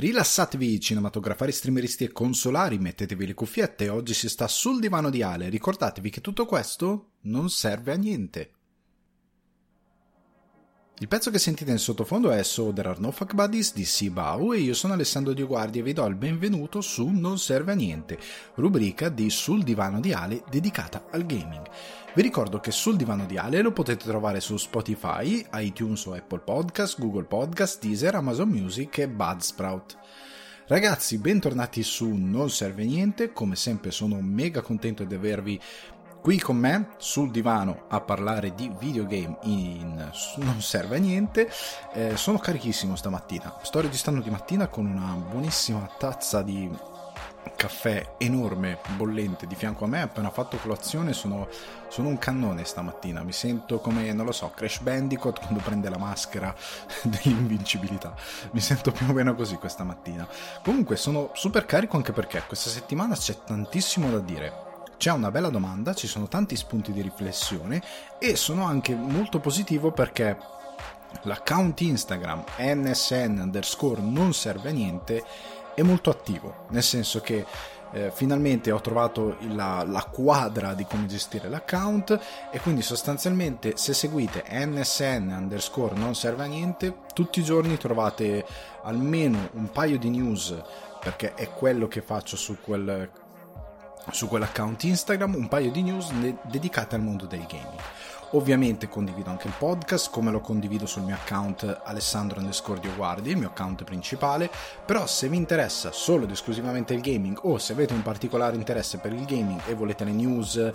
Rilassatevi cinematografari, streameristi e consolari, mettetevi le cuffiette, oggi si sta sul divano di Ale, ricordatevi che tutto questo non serve a niente. Il pezzo che sentite in sottofondo è So There Are No Fuck Buddies di Sibau e io sono Alessandro Dioguardi e vi do il benvenuto su Non Serve a Niente, rubrica di Sul Divano di Ale dedicata al gaming. Vi ricordo che sul divano di Ale lo potete trovare su Spotify, iTunes o Apple Podcast, Google Podcast, Deezer, Amazon Music e Budsprout. Ragazzi, bentornati su Non Serve Niente, come sempre sono mega contento di avervi qui con me sul divano a parlare di videogame in Non Serve a Niente. Eh, sono carichissimo stamattina, sto registrando di mattina con una buonissima tazza di caffè enorme, bollente di fianco a me, appena fatto colazione sono, sono, un cannone stamattina, mi sento come, non lo so, Crash Bandicoot quando prende la maschera dell'invincibilità, mi sento più o meno così questa mattina. Comunque sono super carico anche perché questa settimana c'è tantissimo da dire. C'è una bella domanda, ci sono tanti spunti di riflessione e sono anche molto positivo perché l'account Instagram nsn underscore non serve a niente è molto attivo, nel senso che eh, finalmente ho trovato la, la, quadra di come gestire l'account e quindi sostanzialmente se seguite nsn underscore non serve a niente tutti i giorni trovate almeno un paio di news perché è quello che faccio su quel su quell'account Instagram un paio di news dedicate al mondo del gaming. Ovviamente condivido anche il podcast come lo condivido sul mio account Alessandro Andescordio Guardi, il mio account principale, però se vi interessa solo ed esclusivamente il gaming o se avete un particolare interesse per il gaming e volete le news,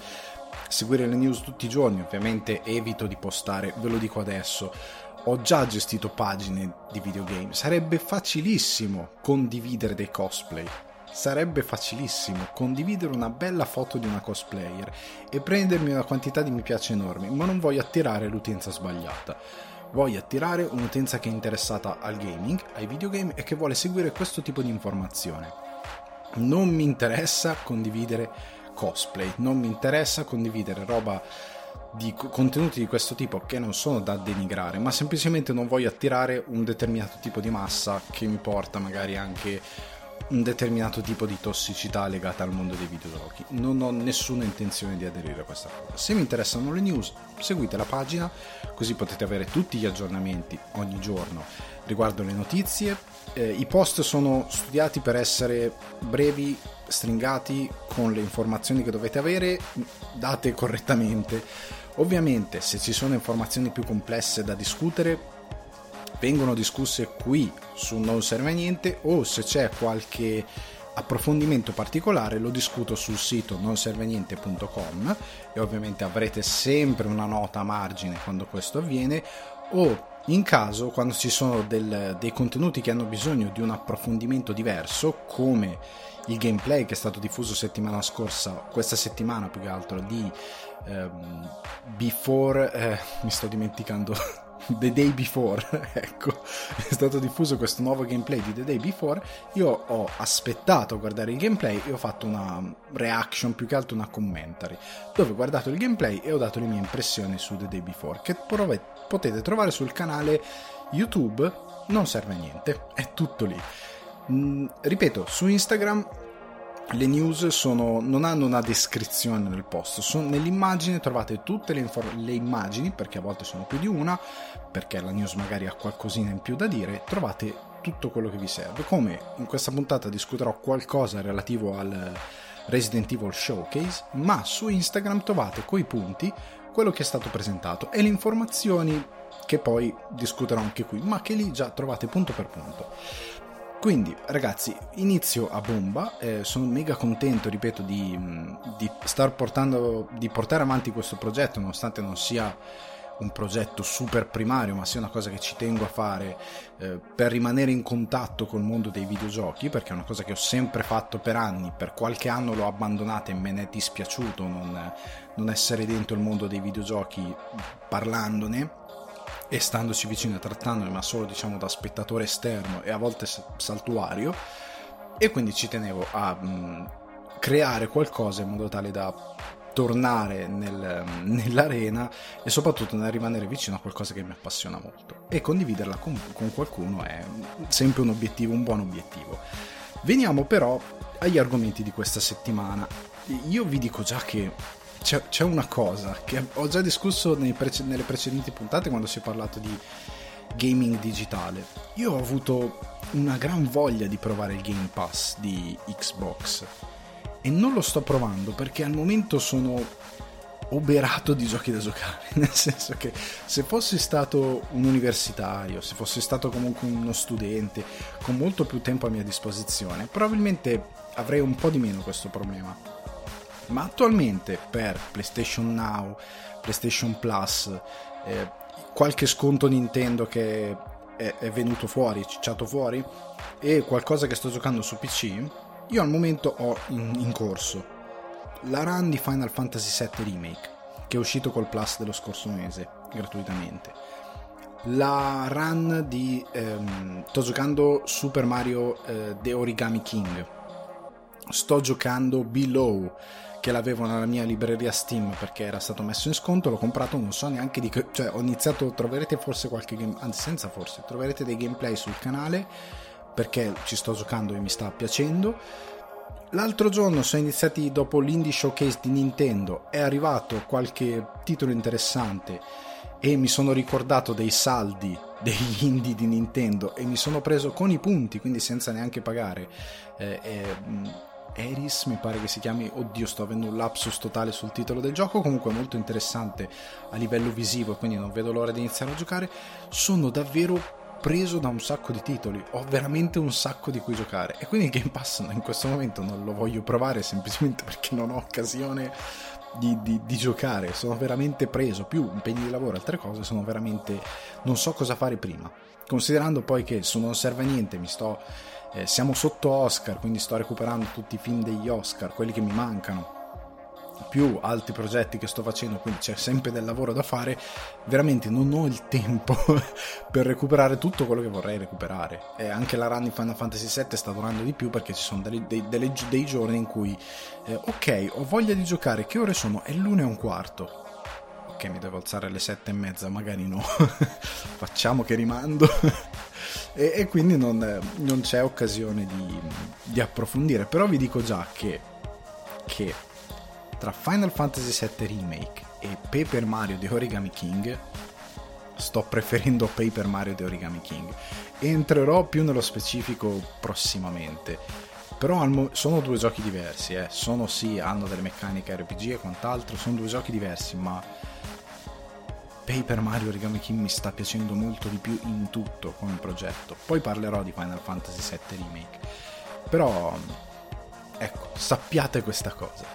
seguire le news tutti i giorni, ovviamente evito di postare, ve lo dico adesso, ho già gestito pagine di videogame, sarebbe facilissimo condividere dei cosplay sarebbe facilissimo condividere una bella foto di una cosplayer e prendermi una quantità di mi piace enormi, ma non voglio attirare l'utenza sbagliata. Voglio attirare un'utenza che è interessata al gaming, ai videogame e che vuole seguire questo tipo di informazione. Non mi interessa condividere cosplay, non mi interessa condividere roba di contenuti di questo tipo che non sono da denigrare, ma semplicemente non voglio attirare un determinato tipo di massa che mi porta magari anche un determinato tipo di tossicità legata al mondo dei videogiochi. Non ho nessuna intenzione di aderire a questa cosa. Se vi interessano le news, seguite la pagina, così potete avere tutti gli aggiornamenti ogni giorno riguardo le notizie. Eh, I post sono studiati per essere brevi, stringati, con le informazioni che dovete avere, date correttamente. Ovviamente, se ci sono informazioni più complesse da discutere, vengono discusse qui su Non Serve a Niente o se c'è qualche approfondimento particolare lo discuto sul sito nonserveniente.com e ovviamente avrete sempre una nota a margine quando questo avviene o in caso quando ci sono del, dei contenuti che hanno bisogno di un approfondimento diverso come il gameplay che è stato diffuso settimana scorsa questa settimana più che altro di ehm, Before eh, mi sto dimenticando The Day Before, ecco, è stato diffuso questo nuovo gameplay di The Day Before, io ho aspettato a guardare il gameplay e ho fatto una reaction, più che altro una commentary, dove ho guardato il gameplay e ho dato le mie impressioni su The Day Before, che potete trovare sul canale YouTube, non serve a niente, è tutto lì. Mm, ripeto, su Instagram le news sono, non hanno una descrizione nel post, sono, nell'immagine trovate tutte le, infor- le, immagini, perché a volte sono più di una, perché la news magari ha qualcosina in più da dire, trovate tutto quello che vi serve. Come in questa puntata discuterò qualcosa relativo al Resident Evil Showcase, ma su Instagram trovate coi punti quello che è stato presentato e le informazioni che poi discuterò anche qui, ma che lì già trovate punto per punto. Quindi ragazzi, inizio a bomba, eh, sono mega contento, ripeto, di, di, star portando, di portare avanti questo progetto, nonostante non sia un progetto super primario, ma sia una cosa che ci tengo a fare eh, per rimanere in contatto col mondo dei videogiochi, perché è una cosa che ho sempre fatto per anni, per qualche anno l'ho abbandonata e me ne è dispiaciuto non, non essere dentro il mondo dei videogiochi parlandone e standoci vicino e trattandoli ma solo diciamo da spettatore esterno e a volte saltuario e quindi ci tenevo a mh, creare qualcosa in modo tale da tornare nel, nell'arena e soprattutto nel rimanere vicino a qualcosa che mi appassiona molto e condividerla con, con qualcuno è sempre un obiettivo, un buon obiettivo. Veniamo però agli argomenti di questa settimana. Io vi dico già che c'è, c'è una cosa che ho già discusso prece- nelle precedenti puntate quando si è parlato di gaming digitale. Io ho avuto una gran voglia di provare il Game Pass di Xbox e non lo sto provando perché al momento sono oberato di giochi da giocare, nel senso che se fossi stato un universitario, se fossi stato comunque uno studente con molto più tempo a mia disposizione, probabilmente avrei un po' di meno questo problema. Ma attualmente per PlayStation Now, PlayStation Plus, eh, qualche sconto Nintendo che è, è venuto fuori, cicciato fuori, e qualcosa che sto giocando su PC, io al momento ho in, in corso la run di Final Fantasy VII Remake, che è uscito col Plus dello scorso mese, gratuitamente. La run di... Ehm, sto giocando Super Mario eh, The Origami King. Sto giocando Below, che l'avevo nella mia libreria Steam perché era stato messo in sconto, l'ho comprato, non so neanche di che... Cioè, ho iniziato, troverete forse qualche game... Anzi, senza forse, troverete dei gameplay sul canale perché ci sto giocando e mi sta piacendo. L'altro giorno sono iniziati dopo l'indie showcase di Nintendo, è arrivato qualche titolo interessante e mi sono ricordato dei saldi degli indie di Nintendo e mi sono preso con i punti, quindi senza neanche pagare. Eh, eh, Eris mi pare che si chiami, oddio sto avendo un lapsus totale sul titolo del gioco, comunque molto interessante a livello visivo, quindi non vedo l'ora di iniziare a giocare. Sono davvero preso da un sacco di titoli, ho veramente un sacco di cui giocare. E quindi il Game Pass in questo momento non lo voglio provare semplicemente perché non ho occasione di, di, di, giocare, sono veramente preso, più impegni di lavoro altre cose, sono veramente... non so cosa fare prima. Considerando poi che se non serve a niente, mi sto... Eh, siamo sotto Oscar, quindi sto recuperando tutti i film degli Oscar, quelli che mi mancano più altri progetti che sto facendo, quindi c'è sempre del lavoro da fare, veramente non ho il tempo per recuperare tutto quello che vorrei recuperare. E anche la run di Final Fantasy VII sta durando di più perché ci sono dei, dei, dei, dei giorni in cui, eh, ok, ho voglia di giocare, che ore sono? È l'una e un quarto. Ok, mi devo alzare alle sette e mezza, magari no. Facciamo che rimando. e, e, quindi non, non c'è occasione di, di approfondire. Però vi dico già che, che tra Final Fantasy VII Remake e Paper Mario di Origami King, sto preferendo Paper Mario di Origami King. Entrerò più nello specifico prossimamente. Però sono due giochi diversi, eh. sono sì, hanno delle meccaniche RPG e quant'altro, sono due giochi diversi, ma Paper Mario Origami King mi sta piacendo molto di più in tutto come progetto. Poi parlerò di Final Fantasy VII Remake. Però, ecco, sappiate questa cosa.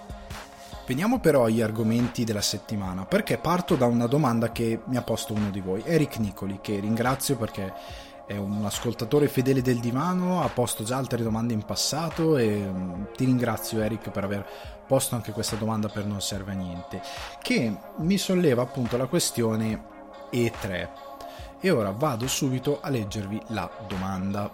Veniamo però agli argomenti della settimana, perché parto da una domanda che mi ha posto uno di voi, Eric Nicoli, che ringrazio perché è un ascoltatore fedele del divano, ha posto già altre domande in passato e mm, ti ringrazio Eric per aver posto anche questa domanda per non serve a niente, che mi solleva appunto la questione E3. E ora vado subito a leggervi la domanda.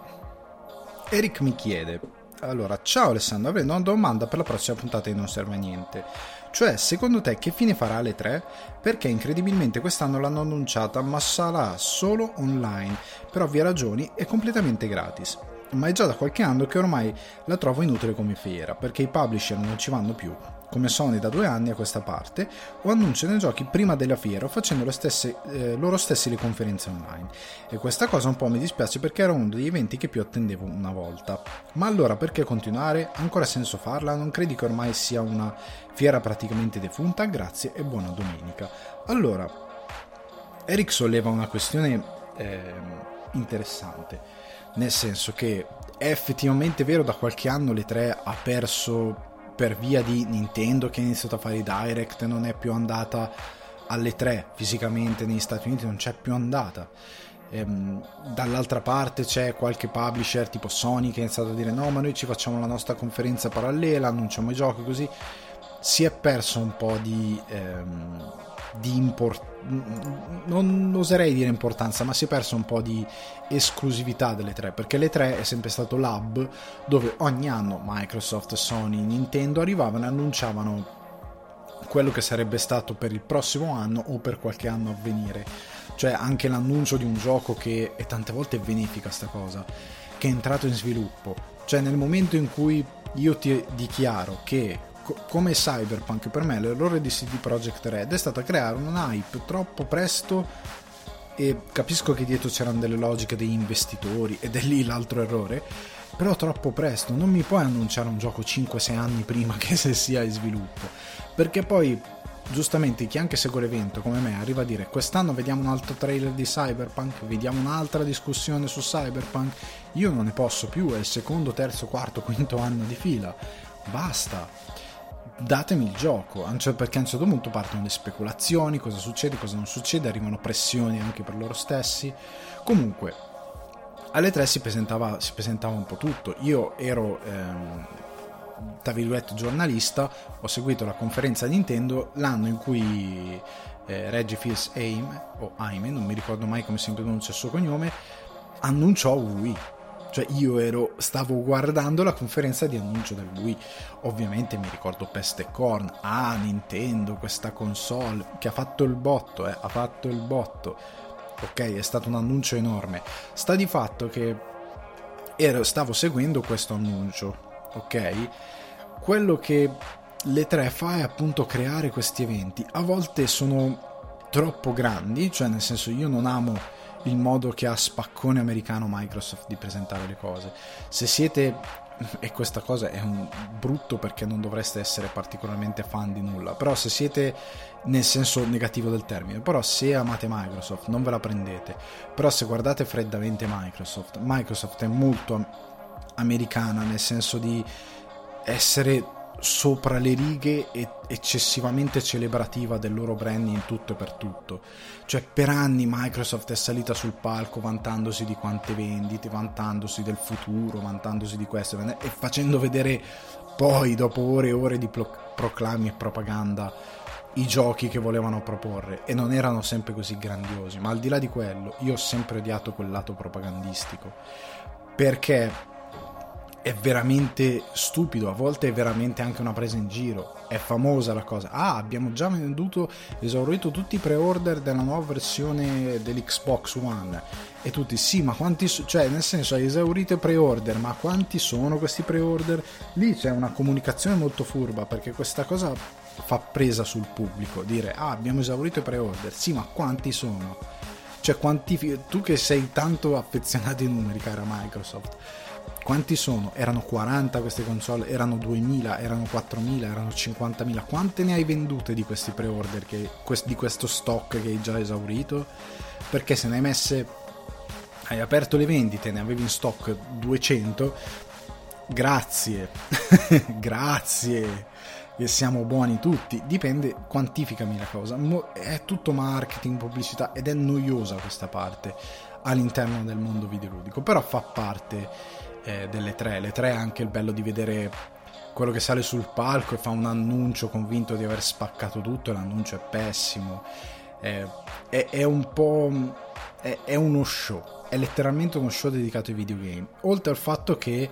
Eric mi chiede, allora, ciao Alessandro, avrei una domanda per la prossima puntata di Non Serve a Niente. Cioè, secondo te che fine farà le 3? Perché incredibilmente quest'anno l'hanno annunciata, ma sarà solo online. Per ovvie ragioni è completamente gratis. Ma è già da qualche anno che ormai la trovo inutile come fiera, perché i publisher non ci vanno più come Sony da due anni a questa parte, o annunciano i giochi prima della fiera o facendo stesse, eh, loro stessi le conferenze online. E questa cosa un po' mi dispiace perché era uno degli eventi che più attendevo una volta. Ma allora perché continuare? Ancora senso farla? Non credi che ormai sia una fiera praticamente defunta? Grazie e buona domenica. Allora, Eric solleva una questione eh, interessante, nel senso che è effettivamente vero da qualche anno le tre ha perso per via di Nintendo che ha iniziato a fare i direct non è più andata alle 3 fisicamente negli Stati Uniti non c'è più andata. Ehm, dall'altra parte c'è qualche publisher tipo Sony che ha iniziato a dire no ma noi ci facciamo la nostra conferenza parallela annunciamo i giochi così. Si è perso un po' di ehm, di importanza, non oserei dire importanza, ma si è perso un po' di esclusività delle tre, perché le tre è sempre stato l'hub dove ogni anno Microsoft, Sony, Nintendo arrivavano e annunciavano quello che sarebbe stato per il prossimo anno o per qualche anno a venire. Cioè anche l'annuncio di un gioco che, e tante volte è benefica sta cosa, che è entrato in sviluppo. Cioè nel momento in cui io ti dichiaro che come Cyberpunk per me l'errore di CD Projekt Red è stato creare un hype troppo presto e capisco che dietro c'erano delle logiche degli investitori ed è lì l'altro errore però troppo presto. Non mi puoi annunciare un gioco 5-6 anni prima che se sia in sviluppo perché poi giustamente chi anche segue l'evento come me arriva a dire quest'anno vediamo un altro trailer di Cyberpunk vediamo un'altra discussione su Cyberpunk. Io non ne posso più è il secondo, terzo, quarto, quinto anno di fila. Basta datemi il gioco, perché a un certo punto partono le speculazioni, cosa succede, cosa non succede, arrivano pressioni anche per loro stessi. Comunque, alle tre si presentava, si presentava un po' tutto. Io ero, ehm, tra virgolette, giornalista, ho seguito la conferenza Nintendo l'anno in cui eh, Reggie Fils Aim, o Aime, non mi ricordo mai come si pronuncia il suo cognome, annunciò Wii cioè io ero, stavo guardando la conferenza di annuncio del Wii. Ovviamente mi ricordo Peste e Corn. Ah, Nintendo, questa console che ha fatto il botto, eh, ha fatto il botto. Ok, è stato un annuncio enorme. Sta di fatto che ero, stavo seguendo questo annuncio, ok? Quello che le tre fa è appunto creare questi eventi. A volte sono troppo grandi, cioè nel senso io non amo il modo che ha spaccone americano Microsoft di presentare le cose. Se siete e questa cosa è un brutto perché non dovreste essere particolarmente fan di nulla, però se siete nel senso negativo del termine, però se amate Microsoft non ve la prendete, però se guardate freddamente Microsoft, Microsoft è molto americana nel senso di essere sopra le righe e eccessivamente celebrativa del loro brand in tutto e per tutto. Cioè, per anni Microsoft è salita sul palco vantandosi di quante vendite, vantandosi del futuro, vantandosi di questo e facendo vedere poi, dopo ore e ore di proclami e propaganda, i giochi che volevano proporre e non erano sempre così grandiosi. Ma al di là di quello, io ho sempre odiato quel lato propagandistico perché è veramente stupido, a volte è veramente anche una presa in giro. È famosa la cosa. Ah, abbiamo già venduto, esaurito tutti i pre-order della nuova versione dell'Xbox One. E tutti, sì, ma quanti sono? Cioè, nel senso, hai esaurito i pre-order, ma quanti sono questi pre-order? Lì c'è una comunicazione molto furba, perché questa cosa fa presa sul pubblico. Dire, ah, abbiamo esaurito i pre-order. Sì, ma quanti sono? Cioè, quanti... Tu che sei tanto affezionato ai numeri, cara Microsoft quanti sono? Erano 40 queste console, erano 2000, erano 4000, erano 50.000. Quante ne hai vendute di questi pre-order, che, di questo stock che hai già esaurito? Perché se ne hai messe, hai aperto le vendite, ne avevi in stock 200, grazie, grazie, che siamo buoni tutti. Dipende, quantificami la cosa. È tutto marketing, pubblicità ed è noiosa questa parte all'interno del mondo videoludico, però fa parte eh, delle tre. Le tre è anche il bello di vedere quello che sale sul palco e fa un annuncio convinto di aver spaccato tutto l'annuncio è pessimo. Eh, è, è, un po'... È, è, uno show, è letteralmente uno show dedicato ai videogame. Oltre al fatto che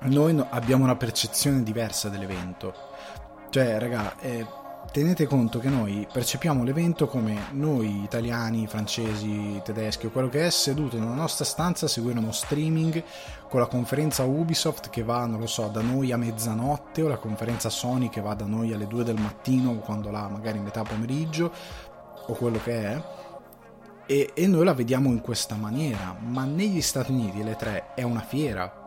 noi abbiamo una percezione diversa dell'evento. Cioè, raga, eh, tenete conto che noi percepiamo l'evento come noi italiani, francesi, tedeschi o quello che è seduto nella nostra stanza a seguire uno streaming con la conferenza Ubisoft che va, non lo so, da noi a mezzanotte o la conferenza Sony che va da noi alle 2 del mattino quando là magari metà pomeriggio o quello che è. E, e noi la vediamo in questa maniera ma negli Stati Uniti le tre è una fiera.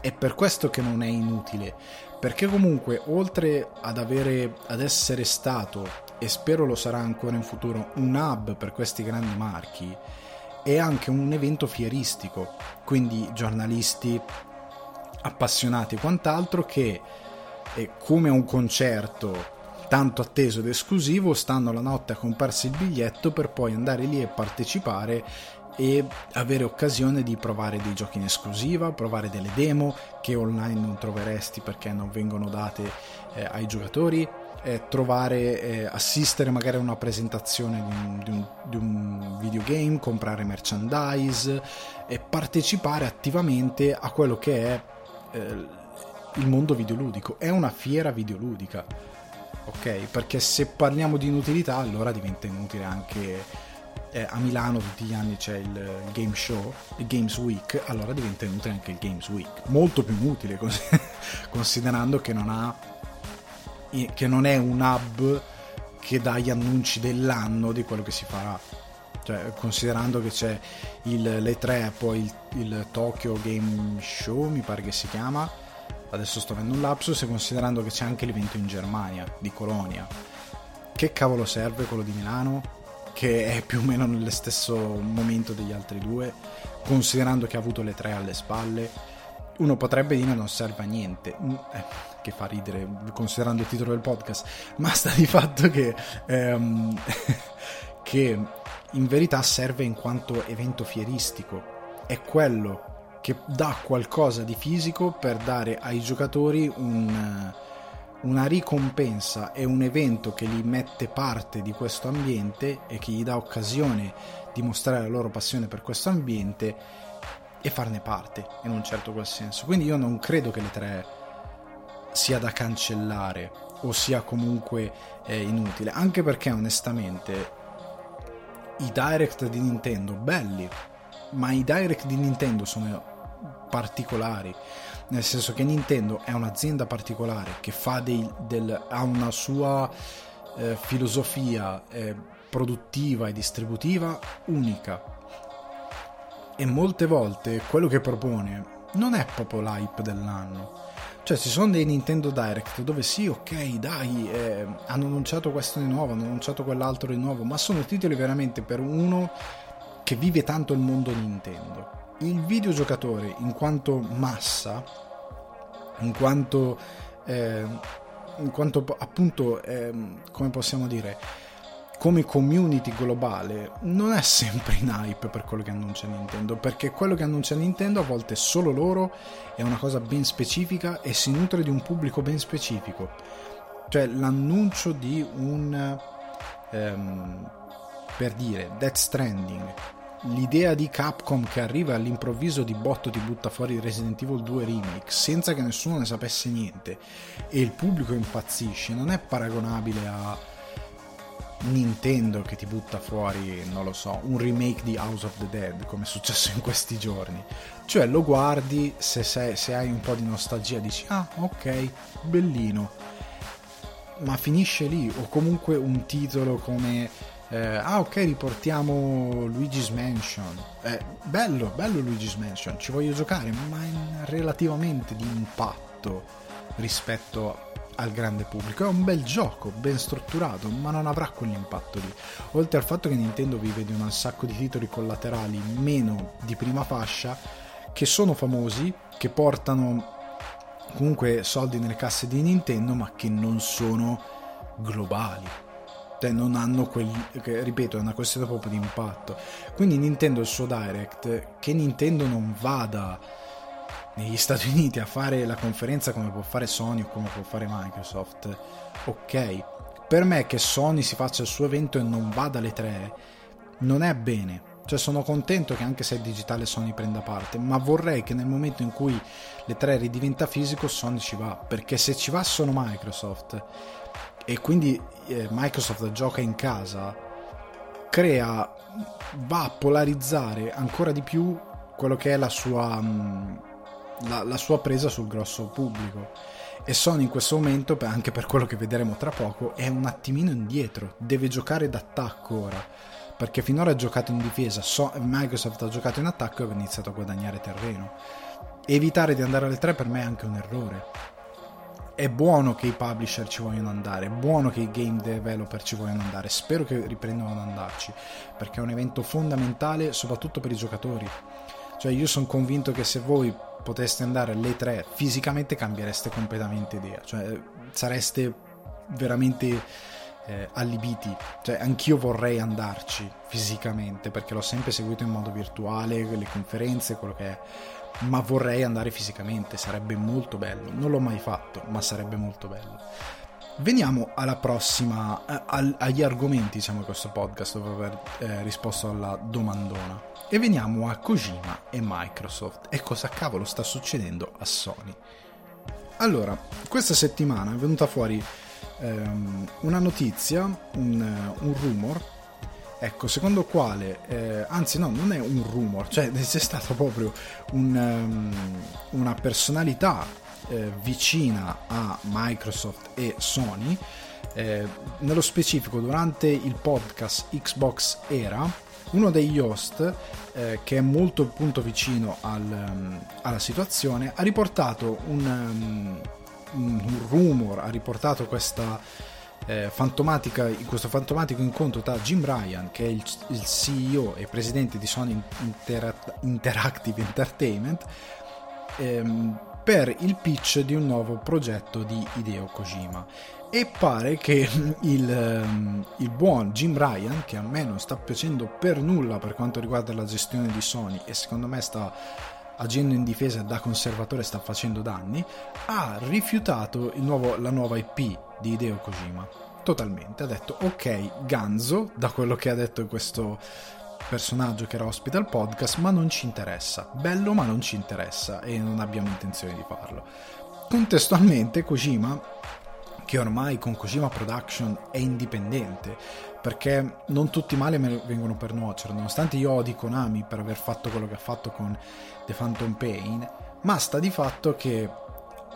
È per questo che non è inutile perché comunque oltre ad, avere, ad essere stato e spero lo sarà ancora in futuro un hub per questi grandi marchi è anche un evento fieristico. Quindi giornalisti appassionati e quant'altro che è come un concerto tanto atteso ed esclusivo stanno la notte a comprarsi il biglietto per poi andare lì e partecipare e avere occasione di provare dei giochi in esclusiva, provare delle demo che online non troveresti perché non vengono date eh, ai giocatori, eh, trovare, eh, assistere magari a una presentazione di un, di, un, di un, videogame, comprare merchandise e partecipare attivamente a quello che è eh, il mondo videoludico, è una fiera videoludica. Ok? Perché se parliamo di inutilità, allora diventa inutile anche eh, a Milano tutti gli anni c'è il Game Show, il Games Week, allora diventa inutile anche il Games Week. Molto più inutile, considerando che non ha che non è un hub che dà gli annunci dell'anno di quello che si farà. Cioè, considerando che c'è il, le 3, poi il, il, Tokyo Game Show, mi pare che si chiama. Adesso sto avendo un lapsus, e considerando che c'è anche l'evento in Germania, di Colonia. Che cavolo serve quello di Milano? Che è più o meno nello stesso momento degli altri due, considerando che ha avuto le 3 alle spalle. Uno potrebbe dire non serve a niente. Mm, eh, che fa ridere considerando il titolo del podcast, ma sta di fatto che, ehm, che in verità serve in quanto evento fieristico. È quello che dà qualcosa di fisico per dare ai giocatori un, una ricompensa e un evento che li mette parte di questo ambiente e che gli dà occasione di mostrare la loro passione per questo ambiente e farne parte in un certo qual senso. Quindi io non credo che le tre sia da cancellare o sia comunque eh, inutile, anche perché onestamente i direct di Nintendo belli, ma i direct di Nintendo sono particolari, nel senso che Nintendo è un'azienda particolare che dei, del, ha una sua eh, filosofia eh, produttiva e distributiva unica e molte volte quello che propone non è proprio l'hype dell'anno cioè, ci sono dei Nintendo Direct dove sì, ok, dai, eh, hanno annunciato questo di nuovo, hanno annunciato quell'altro di nuovo, ma sono titoli veramente per uno che vive tanto il mondo Nintendo. Il videogiocatore, in quanto massa, in quanto, eh, in quanto appunto, eh, come possiamo dire, come community globale non è sempre in hype per quello che annuncia Nintendo, perché quello che annuncia Nintendo a volte è solo loro, è una cosa ben specifica e si nutre di un pubblico ben specifico. Cioè l'annuncio di un... Um, per dire, Death Stranding, l'idea di Capcom che arriva all'improvviso di botto ti butta fuori Resident Evil 2 Remake senza che nessuno ne sapesse niente e il pubblico impazzisce, non è paragonabile a Nintendo che ti butta fuori, non lo so, un remake di House of the Dead, come è successo in questi giorni. Cioè lo guardi, se, sei, se hai un po' di nostalgia dici, ah ok, bellino. Ma finisce lì, o comunque un titolo come... Eh, ah ok, riportiamo Luigi's Mansion. Eh, bello, bello Luigi's Mansion, ci voglio giocare, ma in relativamente di impatto rispetto al grande pubblico. È un bel gioco, ben strutturato, ma non avrà quell'impatto lì. Oltre al fatto che Nintendo vive di un sacco di titoli collaterali meno di prima fascia, che sono famosi, che portano comunque soldi nelle casse di Nintendo, ma che non sono globali. Cioè non hanno che, ripeto, è una questione proprio di impatto. Quindi Nintendo il suo Direct, che Nintendo non vada negli Stati Uniti a fare la conferenza come può fare Sony o come può fare Microsoft, ok. Per me che Sony si faccia il suo evento e non vada alle tre non è bene. Cioè sono contento che anche se è digitale Sony prenda parte, ma vorrei che nel momento in cui le tre ridiventa fisico Sony ci va, perché se ci va solo Microsoft e quindi eh, Microsoft gioca in casa, crea, va a polarizzare ancora di più quello che è la sua... Mm, la, la sua presa sul grosso pubblico e Sony in questo momento, anche per quello che vedremo tra poco, è un attimino indietro, deve giocare d'attacco ora, perché finora ha giocato in difesa, so- Microsoft ha giocato in attacco e ha iniziato a guadagnare terreno. Evitare di andare alle 3 per me è anche un errore. È buono che i publisher ci vogliono andare, è buono che i game developer ci vogliono andare, spero che riprendano ad andarci, perché è un evento fondamentale soprattutto per i giocatori. Cioè io sono convinto che se voi poteste andare alle 3 fisicamente cambiereste completamente idea, cioè sareste veramente eh, allibiti, cioè anch'io vorrei andarci fisicamente perché l'ho sempre seguito in modo virtuale, le conferenze, quello che è, ma vorrei andare fisicamente, sarebbe molto bello, non l'ho mai fatto, ma sarebbe molto bello. Veniamo alla prossima, eh, agli argomenti diciamo, di questo podcast dopo aver eh, risposto alla domandona. E veniamo a Kojima e Microsoft e cosa cavolo sta succedendo a Sony. Allora, questa settimana è venuta fuori ehm, una notizia, un, un, rumor, ecco, secondo quale, eh, anzi no, non è un rumor, cioè c'è stata proprio un, um, una personalità eh, vicina a Microsoft e Sony, eh, nello specifico durante il podcast Xbox Era, uno degli host, eh, che è molto appunto vicino al, um, alla situazione, ha riportato un, um, un rumor, ha riportato questa, eh, questo fantomatico incontro tra Jim Ryan, che è il, il CEO e presidente di Sony Intera- Interactive Entertainment, ehm, per il pitch di un nuovo progetto di Hideo Kojima. E pare che il, ehm, il, buon Jim Ryan, che a me non sta piacendo per nulla per quanto riguarda la gestione di Sony e secondo me sta agendo in difesa da conservatore sta facendo danni, ha rifiutato nuovo, la nuova IP di Hideo Kojima. Totalmente, ha detto ok, ganzo da quello che ha detto questo personaggio che era ospite al podcast, ma non ci interessa. Bello, ma non ci interessa e non abbiamo intenzione di farlo. Contestualmente, Kojima, che ormai con Kojima Production è indipendente, perché non tutti i mali vengono per nuocere, nonostante io odi Konami per aver fatto quello che ha fatto con The Phantom Pain, ma sta di fatto che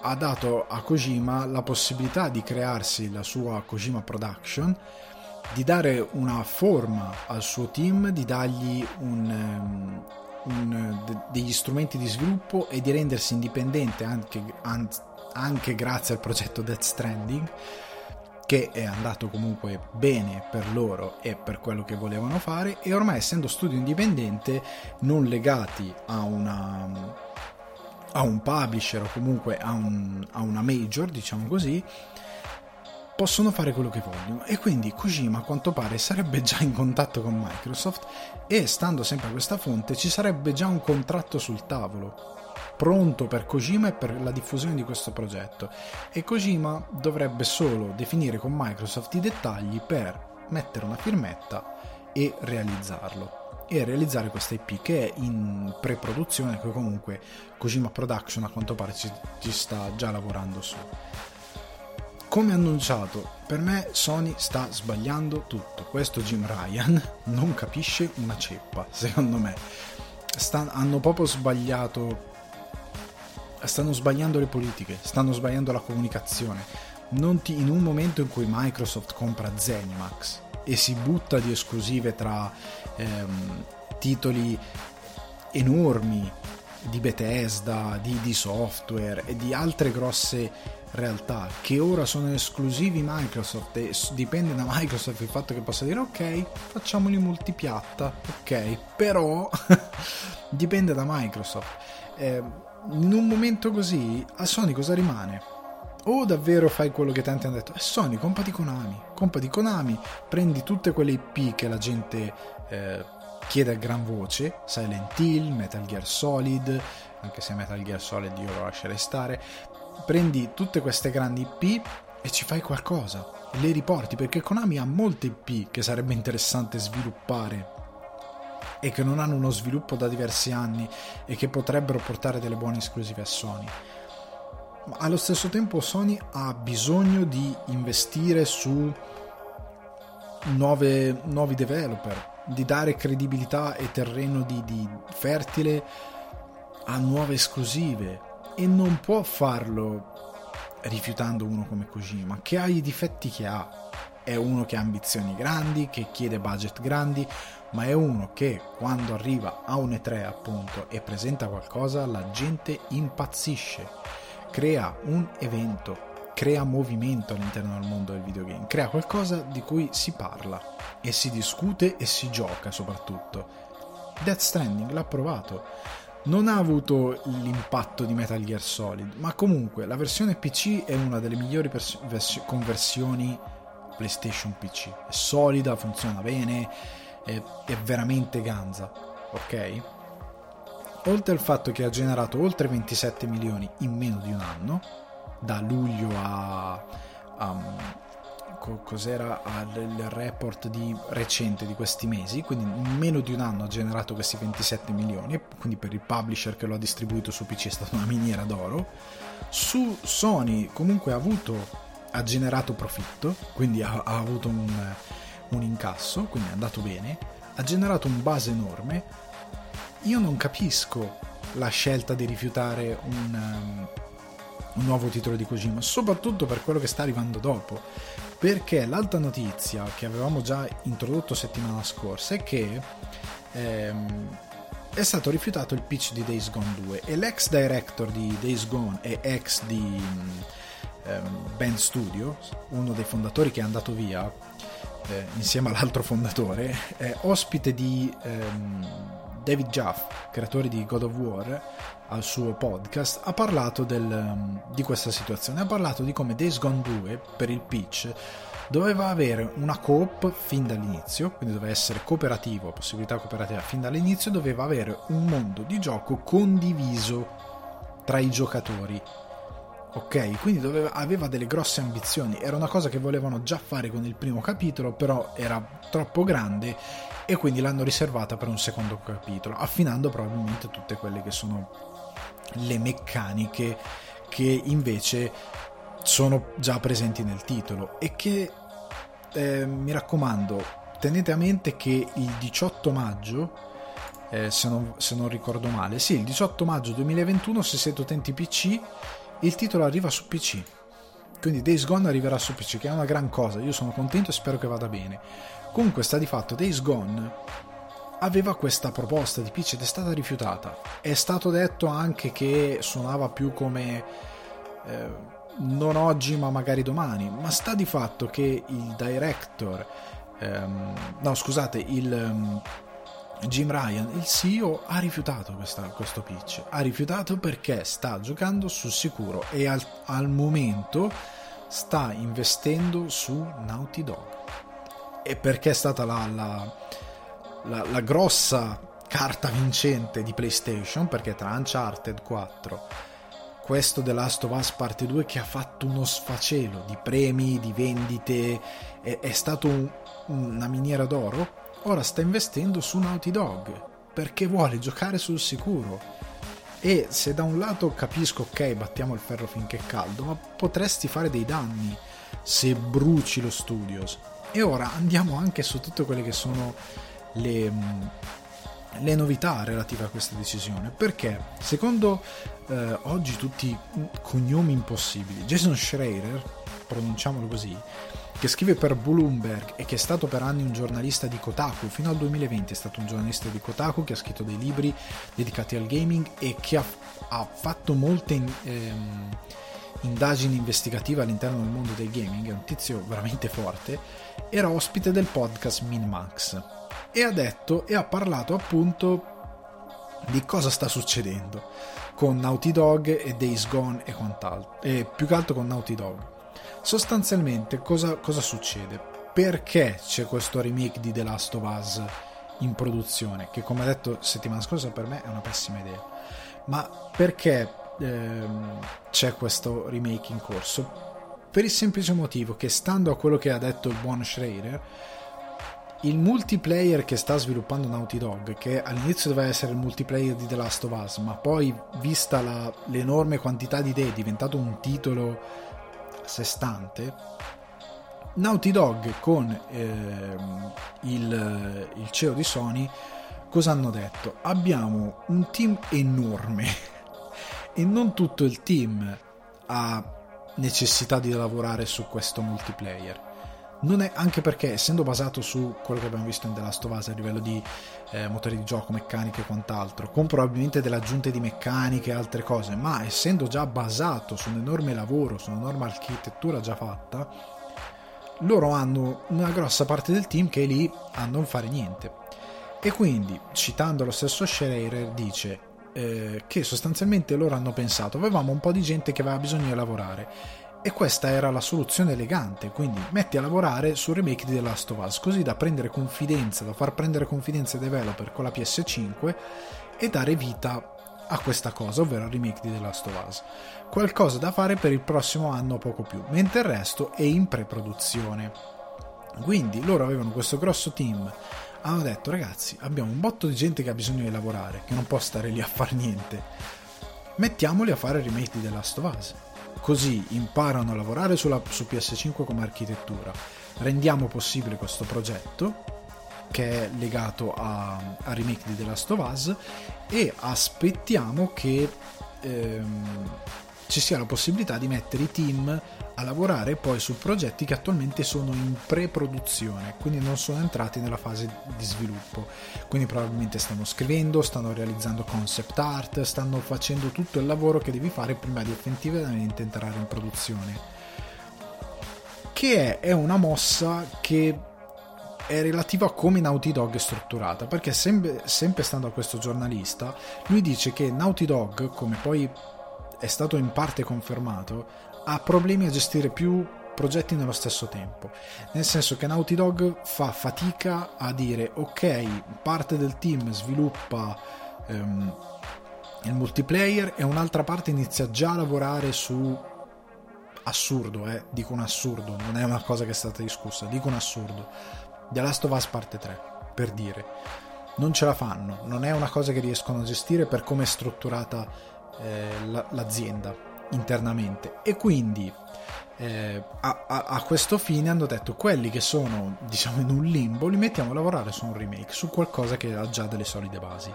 ha dato a Kojima la possibilità di crearsi la sua Kojima Production di dare una forma al suo team, di dargli un, um, un, de, degli strumenti di sviluppo e di rendersi indipendente anche, an, anche grazie al progetto Death Stranding che è andato comunque bene per loro e per quello che volevano fare e ormai essendo studio indipendente non legati a una a un publisher o comunque a, un, a una major diciamo così possono fare quello che vogliono. E quindi Kojima a quanto pare sarebbe già in contatto con Microsoft e stando sempre a questa fonte ci sarebbe già un contratto sul tavolo pronto per Kojima e per la diffusione di questo progetto. E Kojima dovrebbe solo definire con Microsoft i dettagli per mettere una firmetta e realizzarlo e realizzare questa IP che è in pre-produzione che comunque Kojima Production a quanto pare ci, ci sta già lavorando su come annunciato, per me Sony sta sbagliando tutto. Questo Jim Ryan non capisce una ceppa, secondo me. Sta, hanno proprio sbagliato. Stanno sbagliando le politiche, stanno sbagliando la comunicazione. Ti, in un momento in cui Microsoft compra Zenimax e si butta di esclusive tra ehm, titoli enormi di Bethesda, di, di software e di altre grosse realtà che ora sono esclusivi Microsoft e dipende da Microsoft il fatto che possa dire ok facciamoli multipiatta ok però dipende da Microsoft eh, in un momento così a Sony cosa rimane? O davvero fai quello che tanti hanno detto eh, Sony compati Konami compati Konami prendi tutte quelle IP che la gente eh, chiede a gran voce Silent Hill, Metal Gear Solid anche se Metal Gear Solid io lo lascerei stare prendi tutte queste grandi IP e ci fai qualcosa, le riporti perché Konami ha molte IP che sarebbe interessante sviluppare e che non hanno uno sviluppo da diversi anni e che potrebbero portare delle buone esclusive a Sony. Ma allo stesso tempo Sony ha bisogno di investire su nuove, nuovi developer, di dare credibilità e terreno di, di fertile a nuove esclusive e non può farlo rifiutando uno come Kojima, che ha i difetti che ha. È uno che ha ambizioni grandi, che chiede budget grandi, ma è uno che quando arriva a un E3 appunto e presenta qualcosa la gente impazzisce, crea un evento, crea movimento all'interno del mondo del videogame, crea qualcosa di cui si parla e si discute e si gioca soprattutto. Death Stranding l'ha provato non ha avuto l'impatto di Metal Gear Solid, ma comunque la versione PC è una delle migliori pers- vers- conversioni PlayStation PC. È solida, funziona bene, è, è veramente ganza, ok? Oltre al fatto che ha generato oltre 27 milioni in meno di un anno, da luglio a, a cos'era il report di recente di questi mesi, quindi in meno di un anno ha generato questi 27 milioni, quindi per il publisher che lo ha distribuito su PC è stata una miniera d'oro. Su Sony comunque ha avuto ha generato profitto, quindi ha, ha avuto un, un incasso, quindi è andato bene, ha generato un base enorme. Io non capisco la scelta di rifiutare un, um, un nuovo titolo di Kojima, soprattutto per quello che sta arrivando dopo. Perché l'altra notizia che avevamo già introdotto settimana scorsa è che ehm, è stato rifiutato il pitch di Days Gone 2 e l'ex director di Days Gone e ex di ehm, Band Studio, uno dei fondatori che è andato via eh, insieme all'altro fondatore, è ospite di ehm, David Jaff, creatore di God of War, al suo podcast, ha parlato del, um, di questa situazione. Ha parlato di come Days Gone 2 per il pitch doveva avere una coop fin dall'inizio, quindi doveva essere cooperativo, possibilità cooperativa fin dall'inizio, doveva avere un mondo di gioco condiviso tra i giocatori. Ok, quindi doveva, aveva delle grosse ambizioni, era una cosa che volevano già fare con il primo capitolo, però era troppo grande e quindi l'hanno riservata per un secondo capitolo, affinando probabilmente tutte quelle che sono le meccaniche che invece sono già presenti nel titolo. E che eh, mi raccomando tenete a mente che il 18 maggio eh, se, non, se, non, ricordo male sì il 18 maggio 2021 se siete utenti PC il titolo arriva su PC quindi Days Gone arriverà su PC che è una gran cosa. Io sono contento e spero che vada bene. Comunque sta di fatto, Days Gone aveva questa proposta di pitch ed è stata rifiutata. È stato detto anche che suonava più come eh, non oggi ma magari domani, ma sta di fatto che il director, ehm, no scusate, il um, Jim Ryan, il CEO, ha rifiutato questa, questo pitch. Ha rifiutato perché sta giocando sul sicuro e al, al momento sta investendo su Naughty Dog. E perché è stata la, la, la, la grossa carta vincente di PlayStation, perché tra Uncharted 4 questo The Last of Us Parte 2 che ha fatto uno sfacelo di premi, di vendite, è, è stato un, una miniera d'oro, ora sta investendo su Naughty Dog perché vuole giocare sul sicuro. E se da un lato capisco, ok, battiamo il ferro finché è caldo, ma potresti fare dei danni se bruci lo studios. E ora andiamo anche su tutte quelle che sono le, mm, le novità relative a questa decisione. Perché secondo eh, oggi tutti cognomi impossibili, Jason Schreier, pronunciamolo così, che scrive per Bloomberg e che è stato per anni un giornalista di Kotaku, fino al 2020 è stato un giornalista di Kotaku che ha scritto dei libri dedicati al gaming e che ha, ha fatto molte... Ehm, indagini investigative all'interno del mondo del gaming, è un tizio veramente forte, era ospite del podcast Minimax e ha detto e ha parlato appunto di cosa sta succedendo con Naughty Dog e Days Gone e quant'altro, e più che altro con Naughty Dog. Sostanzialmente cosa, cosa succede? Perché c'è questo remake di The Last of Us in produzione, che come detto settimana scorsa per me è una pessima idea, ma perché ehm, c'è questo remake in corso? Per il semplice motivo che stando a quello che ha detto il buon Schreier il multiplayer che sta sviluppando Naughty Dog che all'inizio doveva essere il multiplayer di The Last of Us ma poi vista la, l'enorme quantità di idee è diventato un titolo sé stante Naughty Dog con ehm, il, il CEO di Sony cosa hanno detto? abbiamo un team enorme e non tutto il team ha necessità di lavorare su questo multiplayer. È, anche perché essendo basato su quello che abbiamo visto in The Last of Us a livello di eh, motori di gioco, meccaniche e quant'altro, con probabilmente delle aggiunte di meccaniche e altre cose, ma essendo già basato su un enorme lavoro, su un'enorme architettura già fatta, loro hanno una grossa parte del team che è lì a non fare niente. E quindi, citando lo stesso Schreier, dice eh, che sostanzialmente loro hanno pensato avevamo un po' di gente che aveva bisogno di lavorare e questa era la soluzione elegante, quindi metti a lavorare sul remake di The Last of Us, così da prendere confidenza, da far prendere confidenza ai developer con la PS5 e dare vita a questa cosa, ovvero al remake di The Last of Us. Qualcosa da fare per il prossimo anno o poco più, mentre il resto è in pre-produzione. Quindi loro avevano questo grosso team, hanno detto ragazzi abbiamo un botto di gente che ha bisogno di lavorare, che non può stare lì a fare niente, mettiamoli a fare il remake di The Last of Us. Così imparano a lavorare sulla, su PS5 come architettura. Rendiamo possibile questo progetto che è legato a, a remake di The Last of Us e aspettiamo che ehm, ci sia la possibilità di mettere i team a lavorare poi su progetti che attualmente sono in pre-produzione, quindi non sono entrati nella fase di sviluppo. Quindi probabilmente stanno scrivendo, stanno realizzando concept art, stanno facendo tutto il lavoro che devi fare prima di effettivamente entrare in produzione. Che è una mossa che è relativa a come Naughty Dog è strutturata, perché sempre, sempre stando a questo giornalista, lui dice che Naughty Dog, come poi è stato in parte confermato, ha problemi a gestire più progetti nello stesso tempo. Nel senso che Naughty Dog fa fatica a dire ok, parte del team sviluppa um, il multiplayer e un'altra parte inizia già a lavorare su assurdo, eh? dico un assurdo, non è una cosa che è stata discussa, dico un assurdo. The Last of Us parte 3, per dire. Non ce la fanno, non è una cosa che riescono a gestire per come è strutturata eh, l'azienda internamente. E quindi eh, a, a, a, questo fine hanno detto quelli che sono diciamo in un limbo li mettiamo a lavorare su un remake su qualcosa che ha già delle solide basi.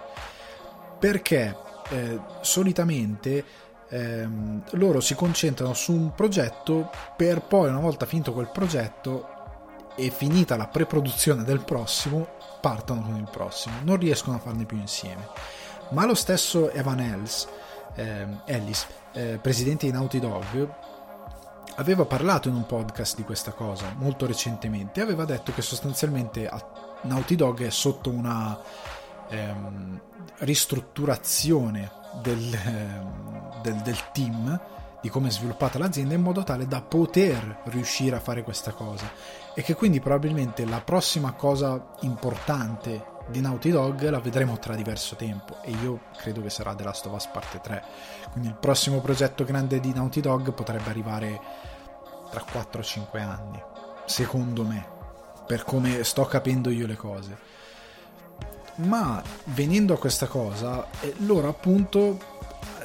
Perché eh, solitamente ehm, loro si concentrano su un progetto per poi una volta finito quel progetto e finita la pre-produzione del prossimo partono con il prossimo. Non riescono a farne più insieme. Ma lo stesso Evan Ellis, eh, Ellis eh, presidente di Naughty Dog, aveva parlato in un podcast di questa cosa molto recentemente. Aveva detto che sostanzialmente Naughty Dog è sotto una ehm, ristrutturazione del, ehm, del, del team di come è sviluppata l'azienda in modo tale da poter riuscire a fare questa cosa e che quindi probabilmente la prossima cosa importante di Naughty Dog la vedremo tra diverso tempo e io credo che sarà The Last of Us parte 3 quindi il prossimo progetto grande di Naughty Dog potrebbe arrivare tra 4-5 anni secondo me per come sto capendo io le cose ma venendo a questa cosa eh, loro appunto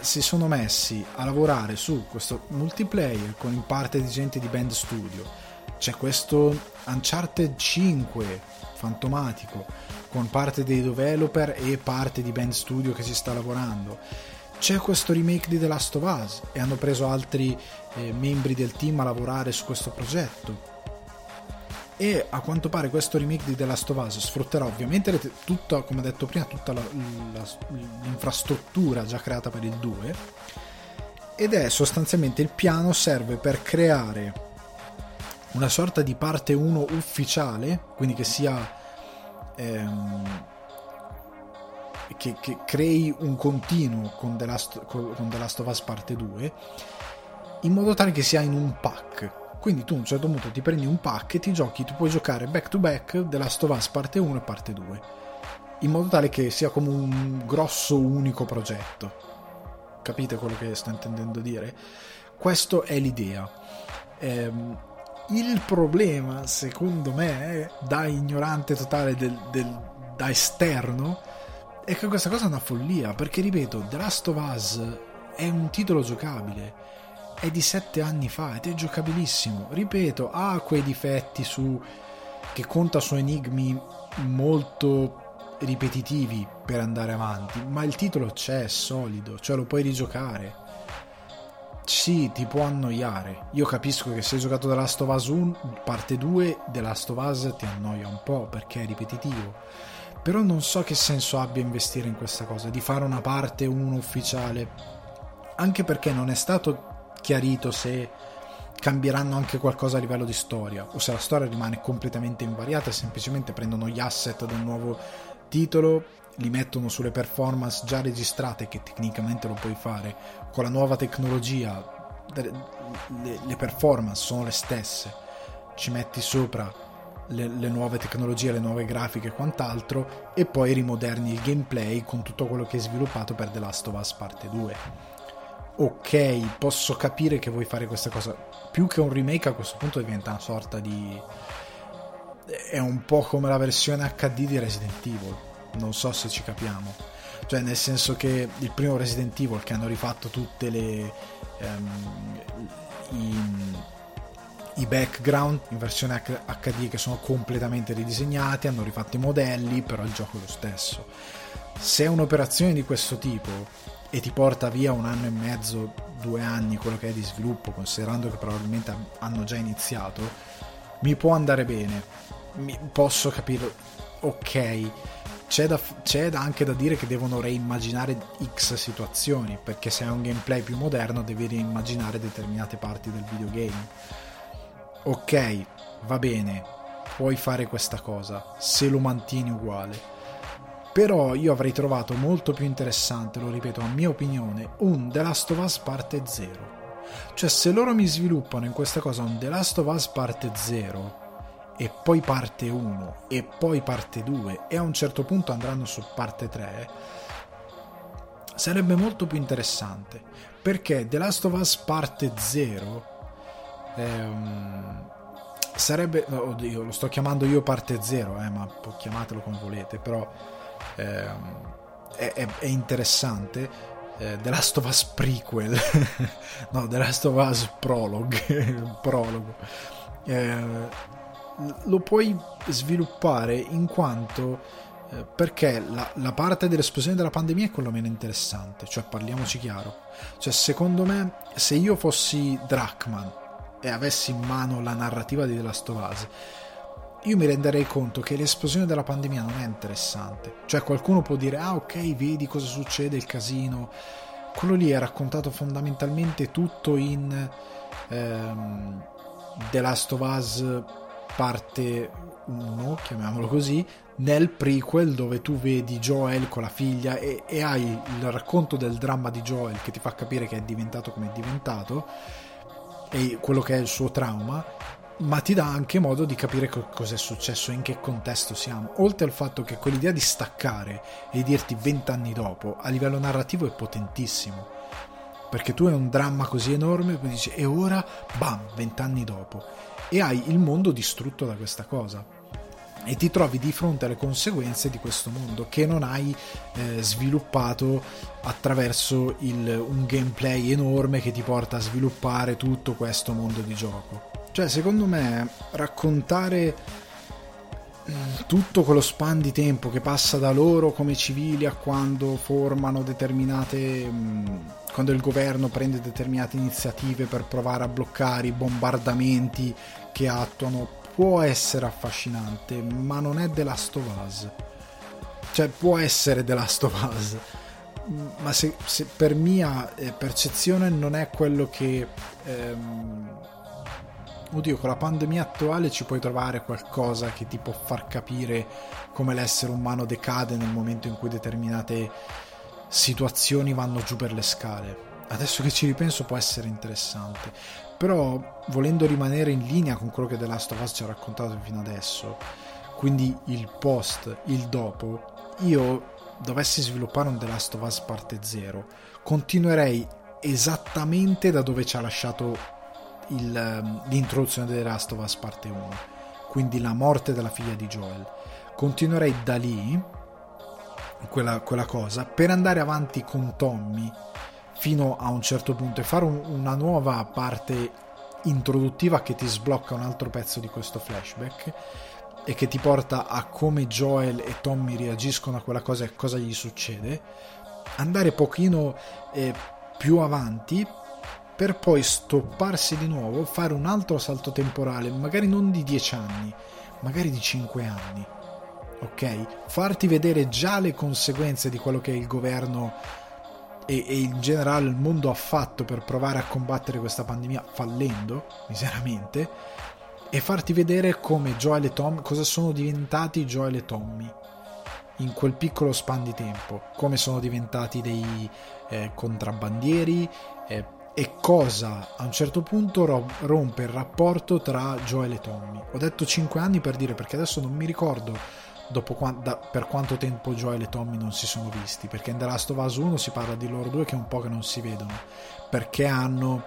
si sono messi a lavorare su questo multiplayer con in parte di gente di Band Studio c'è questo Uncharted 5 fantomatico con parte dei developer e parte di band studio che si sta lavorando. C'è questo remake di The Last of Us e hanno preso altri eh, membri del team a lavorare su questo progetto. E a quanto pare questo remake di The Last of Us sfrutterà ovviamente tutta, come detto prima, tutta la, la, l'infrastruttura già creata per il 2 ed è sostanzialmente il piano serve per creare una sorta di parte 1 ufficiale, quindi che sia ehm, che, che, crei un continuo con The, Last, con The Last of Us parte 2 in modo tale che sia in un pack. Quindi tu a un certo punto ti prendi un pack e ti giochi tu puoi giocare back to back The Last of Us parte 1 e parte 2 in modo tale che sia come un grosso unico progetto. Capite quello che sto intendendo dire? Questo è l'idea. Ehm, il problema, secondo me, da ignorante totale del, del, da esterno, è che questa cosa è una follia. Perché, ripeto, The Last of Us è un titolo giocabile. È di sette anni fa ed è giocabilissimo. Ripeto, ha quei difetti su che conta su enigmi molto ripetitivi per andare avanti, ma il titolo c'è, è solido, cioè lo puoi rigiocare sì, ti può annoiare. Io capisco che se hai giocato The Last of Us 1, parte 2, The Last of Us ti annoia un po' perché è ripetitivo. Però non so che senso abbia investire in questa cosa, di fare una parte 1 ufficiale. Anche perché non è stato chiarito se cambieranno anche qualcosa a livello di storia o se la storia rimane completamente invariata e semplicemente prendono gli asset del nuovo titolo li mettono sulle performance già registrate che tecnicamente lo puoi fare con la nuova tecnologia le, le performance sono le stesse ci metti sopra le, le, nuove tecnologie, le nuove grafiche e quant'altro, e poi rimoderni il gameplay con tutto quello che hai sviluppato per The Last of Us Parte 2. Ok, posso capire che vuoi fare questa cosa. Più che un remake a questo punto diventa una sorta di... È un po' come la versione HD di Resident Evil. Non so se ci capiamo. Cioè, nel senso che il primo Resident Evil che hanno rifatto tutte le... Um, i, i background in versione HD che sono completamente ridisegnati, hanno rifatto i modelli, però il gioco è lo stesso. Se un'operazione di questo tipo e ti porta via un anno e mezzo, due anni quello che è di sviluppo, considerando che probabilmente hanno già iniziato, mi può andare bene. Mi, posso capire, ok, c'è, da, c'è anche da dire che devono reimmaginare X situazioni, perché se è un gameplay più moderno devi reimmaginare determinate parti del videogame ok, va bene, puoi fare questa cosa se lo mantieni uguale. Però io avrei trovato molto più interessante, lo ripeto, a mia opinione, un The Last of Us parte 0. Cioè, se loro mi sviluppano in questa cosa un The Last of Us parte 0 e poi parte 1 e poi parte 2 e a un certo punto andranno su parte 3, sarebbe molto più interessante. Perché The Last of Us parte 0 ehm, sarebbe oddio lo sto chiamando io parte zero eh, ma chiamatelo come volete però ehm, è, è, è, interessante eh, The Last of Us prequel no The Last of Us prologue prologo eh, lo puoi sviluppare in quanto eh, perché la, la, parte dell'esplosione della pandemia è quello meno interessante, cioè parliamoci chiaro. Cioè, secondo me, se io fossi Drachman e avessi in mano la narrativa di The Last of Us, io mi renderei conto che l'esplosione della pandemia non è interessante. Cioè qualcuno può dire, ah ok, vedi cosa succede, il casino. Quello lì è raccontato fondamentalmente tutto in ehm, The Last of Us parte 1, chiamiamolo così, nel prequel dove tu vedi Joel con la figlia e, e hai il racconto del dramma di Joel che ti fa capire che è diventato come è diventato e quello che è il suo trauma, ma ti dà anche modo di capire co- cosa è successo in che contesto siamo. Oltre al fatto che quell'idea di staccare e dirti vent'anni dopo, a livello narrativo è potentissimo. Perché tu hai un dramma così enorme, poi dici, e ora, bam, vent'anni dopo. E hai il mondo distrutto da questa cosa e ti trovi di fronte alle conseguenze di questo mondo che non hai eh, sviluppato attraverso il, un gameplay enorme che ti porta a sviluppare tutto questo mondo di gioco. Cioè, secondo me, raccontare mm, tutto quello span di tempo che passa da loro come civili a quando formano determinate mm, quando il governo prende determinate iniziative per provare a bloccare i bombardamenti che attuano può essere affascinante, ma non è The Last of Us. Cioè, può essere The Last of Us, ma se, se per mia eh, percezione non è quello che... Ehm, oddio, con la pandemia attuale ci puoi trovare qualcosa che ti può far capire come l'essere umano decade nel momento in cui determinate situazioni vanno giù per le scale. Adesso che ci ripenso può essere interessante però volendo rimanere in linea con quello che The Last of Us ci ha raccontato fino adesso, quindi il post, il dopo, io dovessi sviluppare un The Last of Us parte 0, continuerei esattamente da dove ci ha lasciato il, ehm, l'introduzione di The Last of Us parte 1, quindi la morte della figlia di Joel. Continuerei da lì, quella, quella cosa, per andare avanti con Tommy fino a un certo punto e fare un, una nuova parte introduttiva che ti sblocca un altro pezzo di questo flashback e che ti porta a come Joel e Tommy reagiscono a quella cosa e cosa gli succede andare pochino eh, più avanti per poi stopparsi di nuovo fare un altro salto temporale magari non di 10 anni magari di 5 anni ok? Farti vedere già le conseguenze di quello che il governo e, e, in generale il mondo ha fatto per provare a combattere questa pandemia fallendo miseramente e farti vedere come Joel e Tom cosa sono diventati Joel e Tommy in quel piccolo span di tempo come sono diventati dei eh, contrabbandieri eh, e cosa a un certo punto rompe il rapporto tra Joel e Tommy. Ho detto 5 anni per dire perché adesso non mi ricordo qua, da, per quanto tempo Joel e Tommy non si sono visti, perché in The Last of Us 1 si parla di loro due che un po' che non si vedono, perché hanno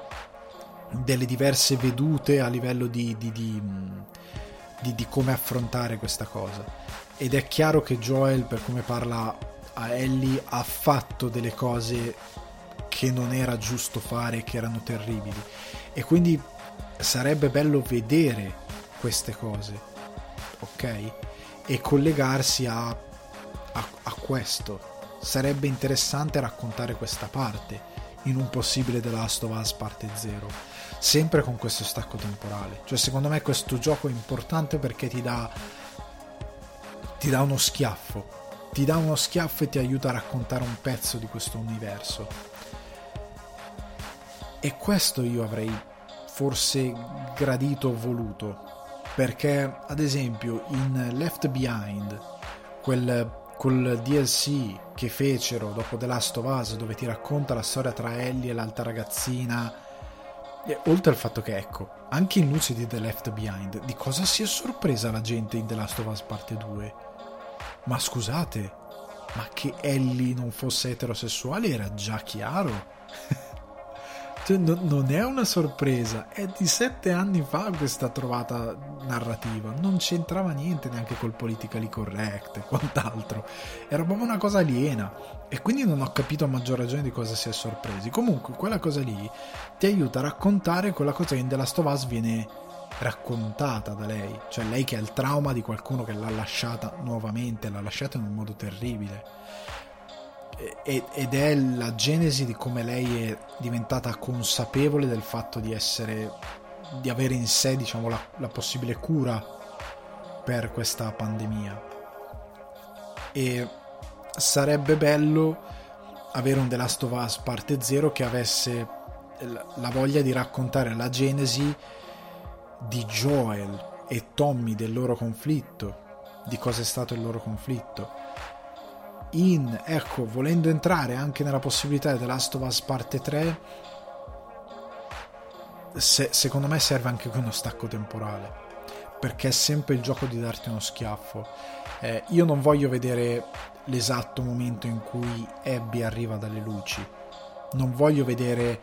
delle diverse vedute a livello di, di, di, di come affrontare questa cosa. Ed è chiaro che Joel, per come parla a Ellie, ha fatto delle cose che non era giusto fare, che erano terribili. E quindi sarebbe bello vedere queste cose, ok? E collegarsi a, a, a questo. Sarebbe interessante raccontare questa parte in un possibile The Last of Us parte 0 sempre con questo stacco temporale. Cioè secondo me questo gioco è importante perché ti dà ti dà uno schiaffo ti dà uno schiaffo e ti aiuta a raccontare un pezzo di questo universo. E questo io avrei forse gradito o voluto, perché ad esempio in Left Behind, quel, quel DLC che fecero dopo The Last of Us, dove ti racconta la storia tra Ellie e l'altra ragazzina, e oltre al fatto che, ecco, anche in luce di The Left Behind, di cosa si è sorpresa la gente in The Last of Us parte 2? Ma scusate, ma che Ellie non fosse eterosessuale era già chiaro. Cioè, no, non è una sorpresa, è di sette anni fa questa trovata narrativa, non c'entrava niente neanche col politically correct e quant'altro, era proprio una cosa aliena. E quindi non ho capito a maggior ragione di cosa si è sorpresi. Comunque quella cosa lì ti aiuta a raccontare quella cosa che in The Last of Us viene raccontata da lei, cioè lei che ha il trauma di qualcuno che l'ha lasciata nuovamente, l'ha lasciata in un modo terribile ed è la genesi di come lei è diventata consapevole del fatto di essere di avere in sé diciamo la, la possibile cura per questa pandemia. E sarebbe bello avere un The Last of Us parte 0 che avesse la voglia di raccontare la genesi di Joel e Tommy del loro conflitto di cosa è stato il loro conflitto in, ecco, volendo entrare anche nella possibilità di The Last of Us parte 3, se, secondo me serve anche qui uno stacco temporale, perché è sempre il gioco di darti uno schiaffo. Eh, io non voglio vedere l'esatto momento in cui Abby arriva dalle luci, non voglio vedere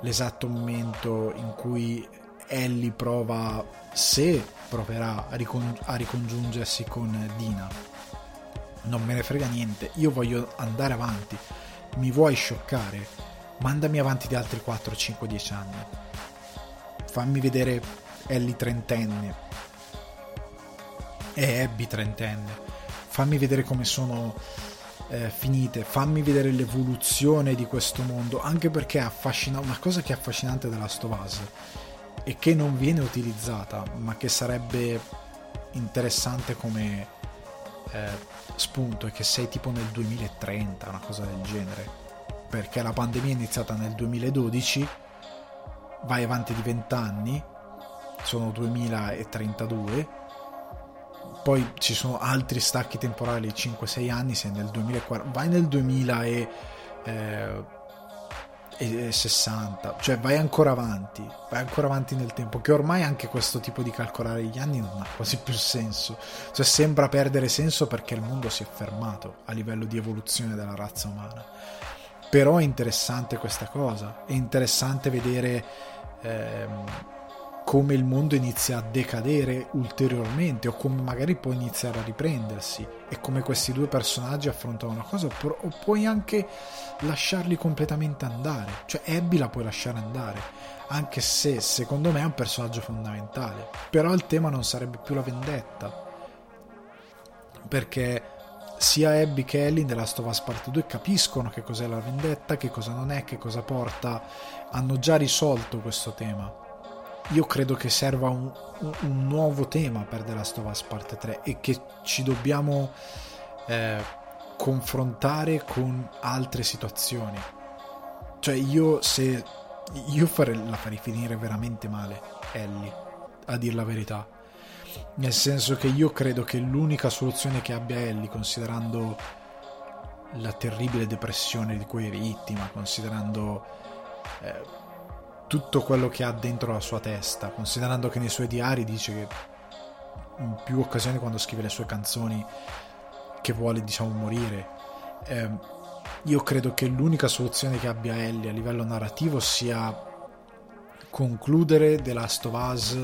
l'esatto momento in cui Ellie prova, se proverà a, ricon- a ricongiungersi con Dina non me ne frega niente, io voglio andare avanti, mi vuoi scioccare? Mandami avanti di altri 4, 5, 10 anni. Fammi vedere Ellie trentenne e Abby trentenne. Fammi vedere come sono eh, finite, fammi vedere l'evoluzione di questo mondo, anche perché è affascinante, una cosa che è affascinante della Stovaz e che non viene utilizzata, ma che sarebbe interessante come eh, spunto è che sei tipo nel 2030, una cosa del genere. Perché la pandemia è iniziata nel 2012, vai avanti di 20 anni, sono 2032, poi ci sono altri stacchi temporali 5-6 anni, sei nel 2040, vai nel 2000 e... Eh, e 60, cioè vai ancora avanti, vai ancora avanti nel tempo, che ormai anche questo tipo di calcolare gli anni non ha quasi più senso, cioè sembra perdere senso perché il mondo si è fermato a livello di evoluzione della razza umana. Però è interessante questa cosa, è interessante vedere ehm, come il mondo inizia a decadere ulteriormente o come magari può iniziare a riprendersi e come questi due personaggi affrontano una cosa o puoi anche lasciarli completamente andare. Cioè Abby la puoi lasciare andare anche se secondo me è un personaggio fondamentale. Però il tema non sarebbe più la vendetta perché sia Abby che Ellie nella Us Part 2 capiscono che cos'è la vendetta, che cosa non è, che cosa porta hanno già risolto questo tema io credo che serva un, un, nuovo tema per The Last of Us Parte 3 e che ci dobbiamo eh, confrontare con altre situazioni. Cioè io se io fare, la farei finire veramente male Ellie, a dir la verità. Nel senso che io credo che l'unica soluzione che abbia Ellie, considerando la terribile depressione di cui è vittima, considerando eh, tutto quello che ha dentro la sua testa, considerando che nei suoi diari dice che in più occasioni quando scrive le sue canzoni che vuole diciamo morire. Eh, io credo che l'unica soluzione che abbia Ellie a livello narrativo sia concludere The Last of Us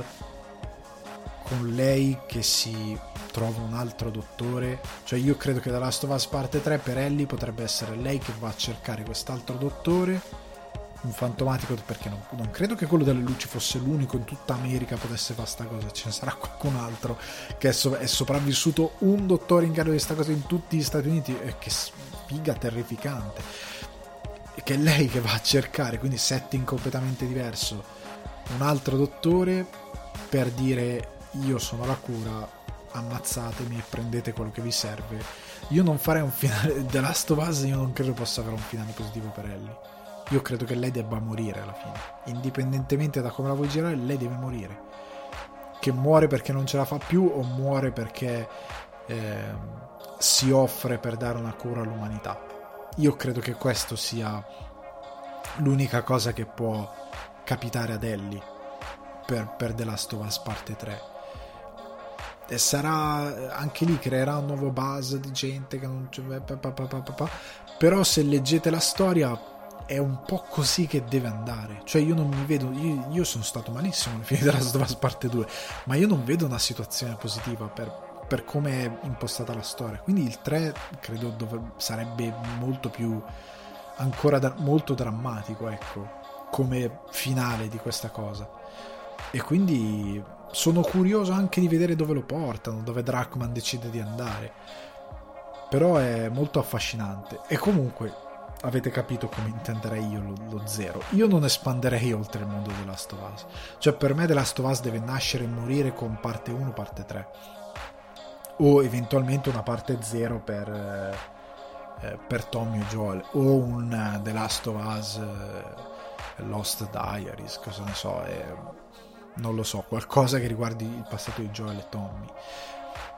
con lei che si trova un altro dottore. Cioè io credo che The Last of Us parte 3 per Ellie potrebbe essere lei che va a cercare quest'altro dottore un fantomatico perché non, non, credo che quello delle luci fosse l'unico in tutta America potesse fare sta cosa ce ne sarà qualcun altro che è, so, è sopravvissuto un dottore in grado di questa cosa in tutti gli Stati Uniti e che sfiga terrificante. E che è lei che va a cercare quindi setting completamente diverso. Un altro dottore per dire io sono la cura ammazzatemi e prendete quello che vi serve. Io non farei un finale The Last of Us io non credo possa avere un finale positivo per Ellie io credo che lei debba morire alla fine. Indipendentemente da come la vuoi girare, lei deve morire. Che muore perché non ce la fa più o muore perché eh, si offre per dare una cura all'umanità. Io credo che questo sia l'unica cosa che può capitare ad Ellie per, per The Last of Us parte 3. E sarà anche lì creerà un nuovo buzz di gente che non c'è. Però se leggete la storia è un po' così che deve andare. Cioè, io non mi vedo. Io, io sono stato malissimo alla fine della Last parte 2, ma io non vedo una situazione positiva per, per come è impostata la storia. Quindi il 3 credo dove, sarebbe molto più. ancora da, molto drammatico, ecco, come finale di questa cosa. E quindi sono curioso anche di vedere dove lo portano, dove Drachman decide di andare. Però è molto affascinante. E comunque avete capito come intenderei io lo, lo, zero. Io non espanderei oltre il mondo di Last of Us. Cioè, per me The Last of Us deve nascere e morire con parte 1, parte 3. O eventualmente una parte 0 per, eh, eh, per Tommy e Joel. O un uh, The Last of Us uh, Lost Diaries, cosa ne so. Eh, non lo so, qualcosa che riguardi il passato di Joel e Tommy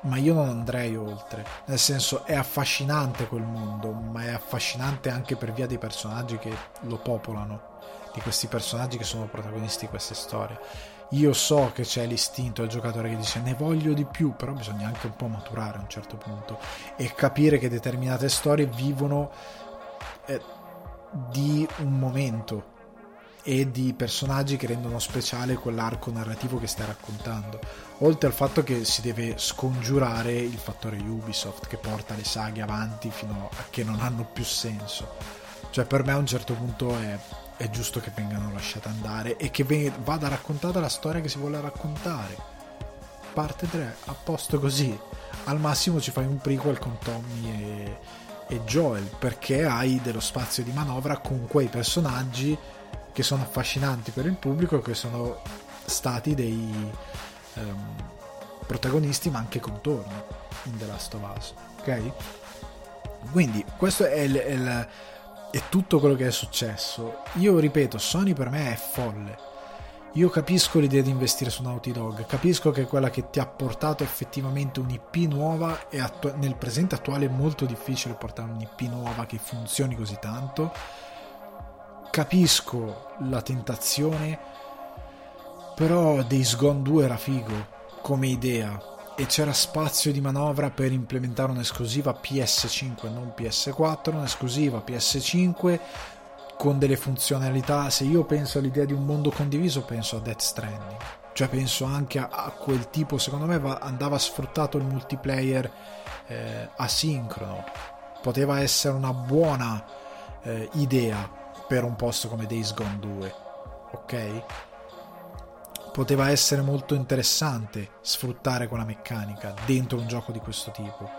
ma io non andrei oltre. Nel senso, è affascinante quel mondo, ma è affascinante anche per via dei personaggi che lo popolano, di questi personaggi che sono protagonisti di queste storie. Io so che c'è l'istinto del giocatore che dice ne voglio di più, però bisogna anche un po' maturare a un certo punto e capire che determinate storie vivono eh, di un momento e di personaggi che rendono speciale quell'arco narrativo che stai raccontando. Oltre al fatto che si deve scongiurare il fattore Ubisoft che porta le saghe avanti fino a che non hanno più senso. Cioè per me a un certo punto è, è giusto che vengano lasciate andare e che vada raccontata la storia che si vuole raccontare. Parte 3, a posto così. Al massimo ci fai un prequel con Tommy e, e Joel perché hai dello spazio di manovra con quei personaggi che sono affascinanti per il pubblico che sono stati dei um, protagonisti ma anche contorni in The Last of Us ok? Quindi questo è, il, è, il, è tutto quello che è successo. Io ripeto Sony per me è folle. Io capisco l'idea di investire su Naughty Dog, capisco che quella che ti ha portato effettivamente un'IP nuova e attu- nel presente attuale è molto difficile portare un'IP nuova che funzioni così tanto capisco la tentazione, però Days Gone 2 era figo come idea e c'era spazio di manovra per implementare un'esclusiva PS5 non PS4, un'esclusiva PS5 con delle funzionalità. Se io penso all'idea di un mondo condiviso, penso a Death Stranding. Cioè penso anche a, a quel tipo, secondo me va, andava sfruttato il multiplayer eh, asincrono. Poteva essere una buona eh, idea per un posto come Days Gone 2, ok? Poteva essere molto interessante sfruttare quella meccanica dentro un gioco di questo tipo.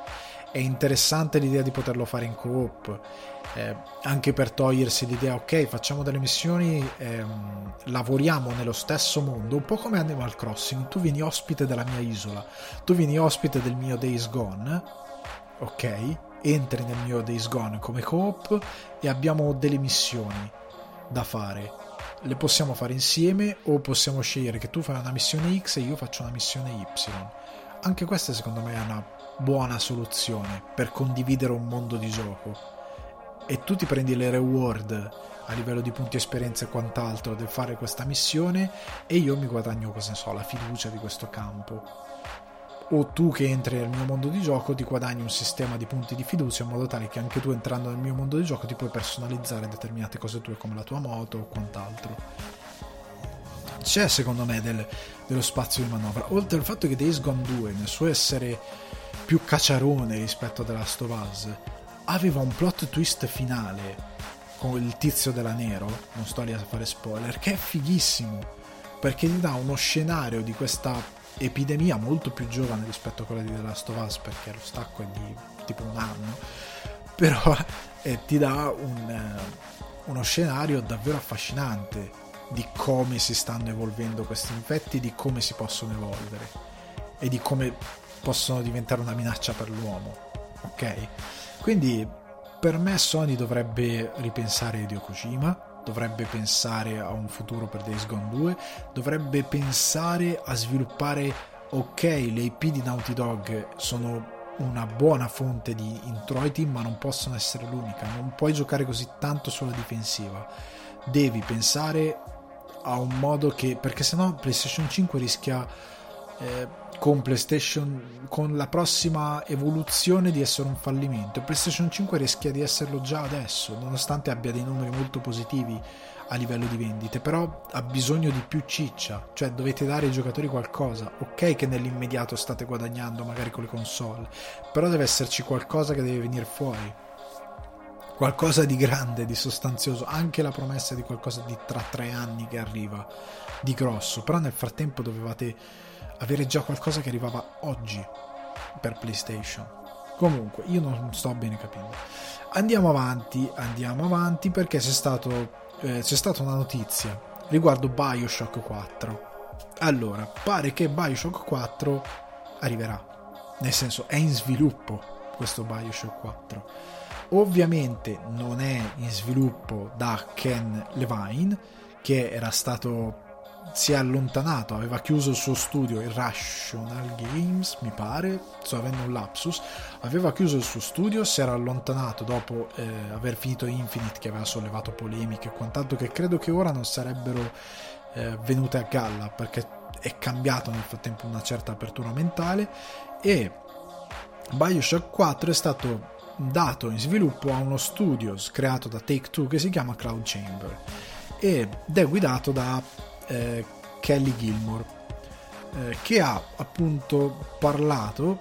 È interessante l'idea di poterlo fare in co-op, eh, anche per togliersi l'idea, ok, facciamo delle missioni, ehm, lavoriamo nello stesso mondo, un po' come Animal Crossing, tu vieni ospite della mia isola, tu vieni ospite del mio Days Gone, ok? Entri nel mio Days Gone come coop e abbiamo delle missioni da fare. Le possiamo fare insieme o possiamo scegliere che tu fai una missione X e io faccio una missione Y. Anche questa secondo me è una buona soluzione per condividere un mondo di gioco. e tu ti prendi le reward a livello di punti esperienza e quant'altro del fare questa missione e io mi guadagno, cosa ne so, la fiducia di questo campo. O tu che entri nel mio mondo di gioco ti guadagni un sistema di punti di fiducia in modo tale che anche tu entrando nel mio mondo di gioco ti puoi personalizzare determinate cose tue come la tua moto o quant'altro. C'è secondo me del, dello spazio di manovra, oltre al fatto che Days Gone 2 nel suo essere più cacciarone rispetto a The Last of Us aveva un plot twist finale con il tizio della Nero, non sto lì a fare spoiler, che è fighissimo perché ti dà uno scenario di questa epidemia molto più giovane rispetto a quella di The Last of Us perché lo stacco è di tipo un anno però eh, ti dà un, eh, uno scenario davvero affascinante di come si stanno evolvendo questi infetti di come si possono evolvere e di come possono diventare una minaccia per l'uomo ok? Quindi per me Sony dovrebbe ripensare Hideo Kojima, dovrebbe pensare a un futuro per Days Gone 2, dovrebbe pensare a sviluppare ok, le IP di Naughty Dog sono una buona fonte di introiti, ma non possono essere l'unica, non puoi giocare così tanto sulla difensiva. Devi pensare a un modo che perché sennò PlayStation 5 rischia eh, con PlayStation con la prossima evoluzione di essere un fallimento. PlayStation 5 rischia di esserlo già adesso, nonostante abbia dei numeri molto positivi a livello di vendite, però ha bisogno di più ciccia, cioè dovete dare ai giocatori qualcosa. Ok che nell'immediato state guadagnando magari con le console, però deve esserci qualcosa che deve venire fuori. Qualcosa di grande, di sostanzioso, anche la promessa di qualcosa di tra tre anni che arriva, di grosso, però nel frattempo dovevate avere già qualcosa che arrivava oggi per PlayStation. Comunque, io non sto bene capendo. Andiamo avanti, andiamo avanti perché c'è, stato, eh, c'è stata una notizia riguardo Bioshock 4. Allora, pare che Bioshock 4 arriverà, nel senso è in sviluppo questo Bioshock 4. Ovviamente non è in sviluppo da Ken Levine, che era stato si è allontanato, aveva chiuso il suo studio, Irrational Games, mi pare, sto avendo un lapsus, aveva chiuso il suo studio, si era allontanato dopo eh, aver finito Infinite che aveva sollevato polemiche e quant'altro che credo che ora non sarebbero eh, venute a galla perché è cambiato nel frattempo una certa apertura mentale e Bioshock 4 è stato dato in sviluppo a uno studio creato da Take Two che si chiama Cloud Chamber ed è guidato da eh, Kelly Gilmore, eh, che ha appunto parlato,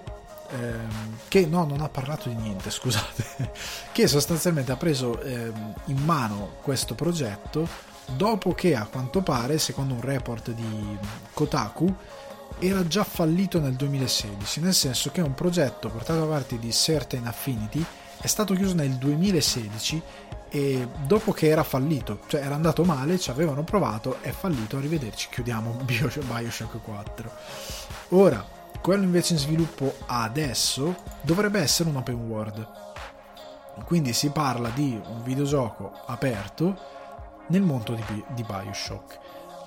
ehm, che no, non ha parlato di niente, scusate, che sostanzialmente ha preso ehm, in mano questo progetto dopo che a quanto pare, secondo un report di Kotaku, era già fallito nel 2016, nel senso che un progetto portato avanti di Certain Affinity è stato chiuso nel 2016 e dopo che era fallito, cioè era andato male, ci avevano provato, è fallito, arrivederci, chiudiamo Bioshock 4. Ora, quello invece in sviluppo adesso dovrebbe essere un open world. Quindi si parla di un videogioco aperto nel mondo di, di Bioshock.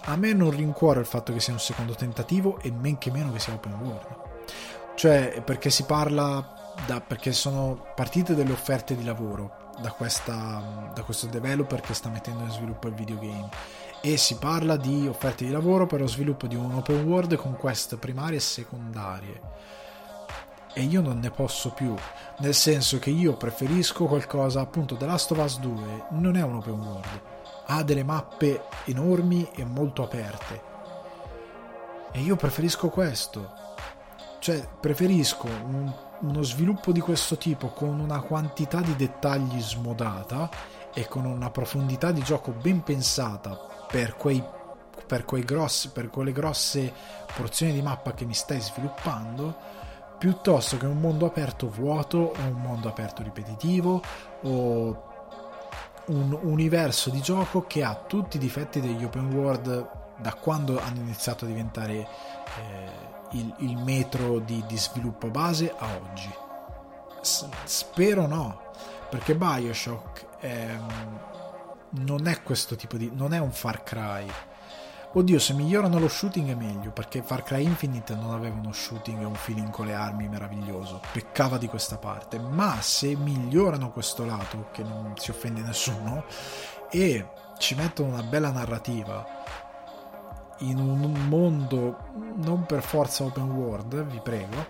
A me non rincuora il fatto che sia un secondo tentativo e men che meno che sia open world. Cioè, perché si parla da, perché sono partite delle offerte di lavoro da, questa, da questo developer che sta mettendo in sviluppo il videogame. E si parla di offerte di lavoro per lo sviluppo di un open world con quest primarie e secondarie. E io non ne posso più nel senso che io preferisco qualcosa appunto The Last of Us 2 non è un open world. Ha delle mappe enormi e molto aperte. E io preferisco questo. Cioè preferisco un uno sviluppo di questo tipo con una quantità di dettagli smodata e con una profondità di gioco ben pensata per, quei, per, quei grossi, per quelle grosse porzioni di mappa che mi stai sviluppando, piuttosto che un mondo aperto vuoto o un mondo aperto ripetitivo o un universo di gioco che ha tutti i difetti degli open world da quando hanno iniziato a diventare eh, il, il metro di, di, sviluppo base a oggi? S- spero no, perché Bioshock è, non è questo tipo di... non è un Far Cry. Oddio, se migliorano lo shooting è meglio, perché Far Cry Infinite non aveva uno shooting e un feeling con le armi meraviglioso, peccava di questa parte, ma se migliorano questo lato, che non si offende nessuno, e ci mettono una bella narrativa in un mondo non per forza open world, vi prego,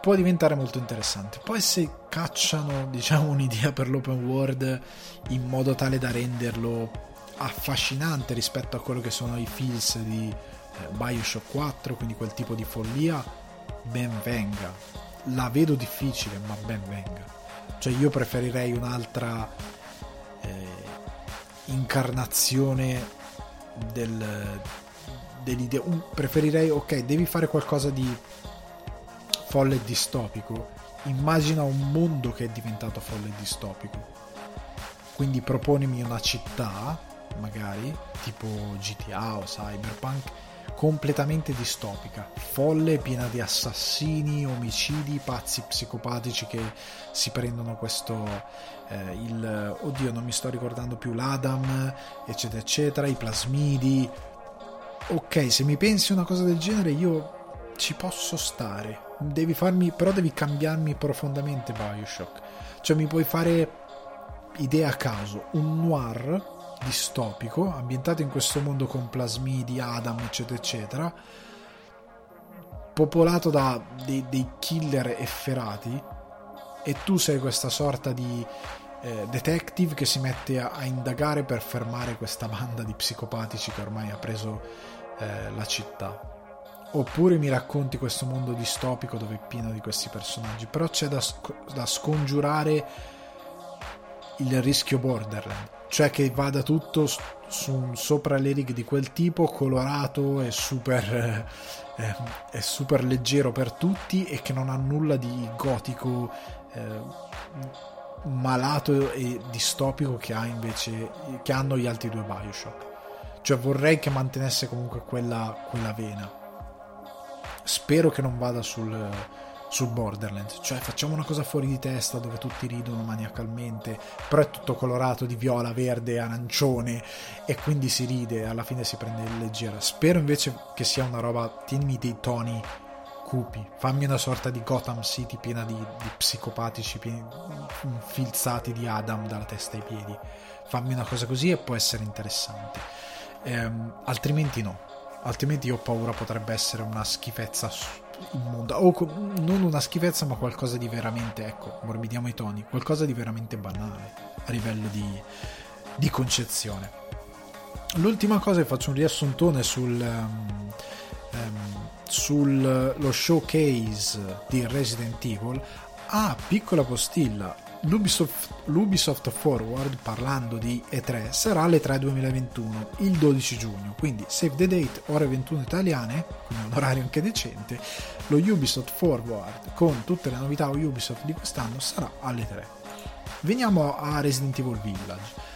può diventare molto interessante. Poi se cacciano, diciamo, un'idea per l'open world in modo tale da renderlo affascinante rispetto a quello che sono i feels di eh, Bioshock 4, quindi quel tipo di follia, ben venga. La vedo difficile, ma ben venga. Cioè io preferirei un'altra eh, incarnazione del, dell'idea. Un, preferirei, ok, devi fare qualcosa di folle e distopico. Immagina un mondo che è diventato folle e distopico. Quindi proponimi una città magari, tipo GTA o Cyberpunk, completamente distopica, folle, piena di assassini, omicidi, pazzi psicopatici che si prendono questo, eh, il, oddio non mi sto ricordando più, l'Adam, eccetera, eccetera, i plasmidi. Ok, se mi pensi una cosa del genere io ci posso stare, devi farmi, però devi cambiarmi profondamente Bioshock. Cioè mi puoi fare idea a caso, un noir distopico, ambientato in questo mondo con plasmidi, Adam, eccetera, eccetera, popolato da dei, dei killer efferati, e tu sei questa sorta di eh, detective che si mette a, a, indagare per fermare questa banda di psicopatici che ormai ha preso eh, la città. Oppure mi racconti questo mondo distopico dove è pieno di questi personaggi, però c'è da, da scongiurare il rischio Borderland cioè che vada tutto su, sopra le di quel tipo, colorato e super, eh, è super leggero per tutti e che non ha nulla di gotico, eh, malato e distopico che, ha invece, che hanno gli altri due Bioshock. Cioè vorrei che mantenesse comunque quella, quella vena. Spero che non vada sul sul Borderlands, cioè facciamo una cosa fuori di testa dove tutti ridono maniacalmente, però è tutto colorato di viola, verde, arancione e quindi si ride, alla fine si prende leggera. Spero invece che sia una roba, tienimi dei toni cupi, fammi una sorta di Gotham City piena di, di psicopatici, pieni, infilzati di Adam dalla testa ai piedi. Fammi una cosa così e può essere interessante. Ehm, altrimenti no, altrimenti ho paura potrebbe essere una schifezza immonda o non una schifezza ma qualcosa di veramente ecco morbidiamo i toni qualcosa di veramente banale a livello di, di concezione. L'ultima cosa è faccio un riassuntone sul um, um, sullo showcase di Resident Evil ah piccola postilla l'Ubisoft, l'Ubisoft Forward, parlando di E3, sarà l'E3 2021, il 12 giugno, quindi save the date, ore 21 italiane, quindi un orario anche decente, lo Ubisoft Forward con tutte le novità Ubisoft di quest'anno sarà alle 3. Veniamo a Resident Evil Village.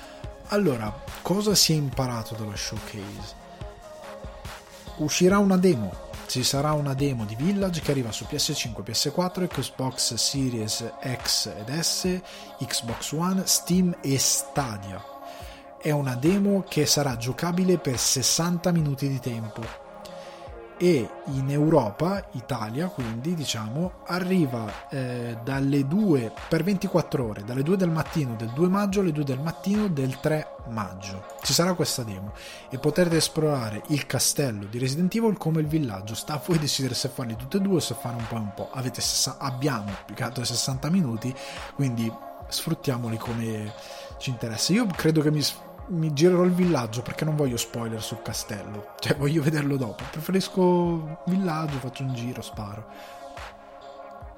Allora, cosa si è imparato dallo showcase? Uscirà una demo ci sarà una demo di Village che arriva su PS5, PS4, Xbox Series X ed S, Xbox One, Steam e Stadia. È una demo che sarà giocabile per 60 minuti di tempo e in Europa, Italia quindi diciamo, arriva eh, dalle 2 per 24 ore, dalle 2 del mattino del 2 maggio alle 2 del mattino del 3 maggio. Ci sarà questa demo e potrete esplorare il castello di Resident Evil come il villaggio. Sta a voi decidere se farli tutti e due o se fare un po' e un po'. Avete abbiamo più che altro 60 minuti, quindi sfruttiamoli come ci interessa. Io credo che mi mi girerò il villaggio perché non voglio spoiler sul castello. Cioè, voglio vederlo dopo. Preferisco villaggio, faccio un giro, sparo.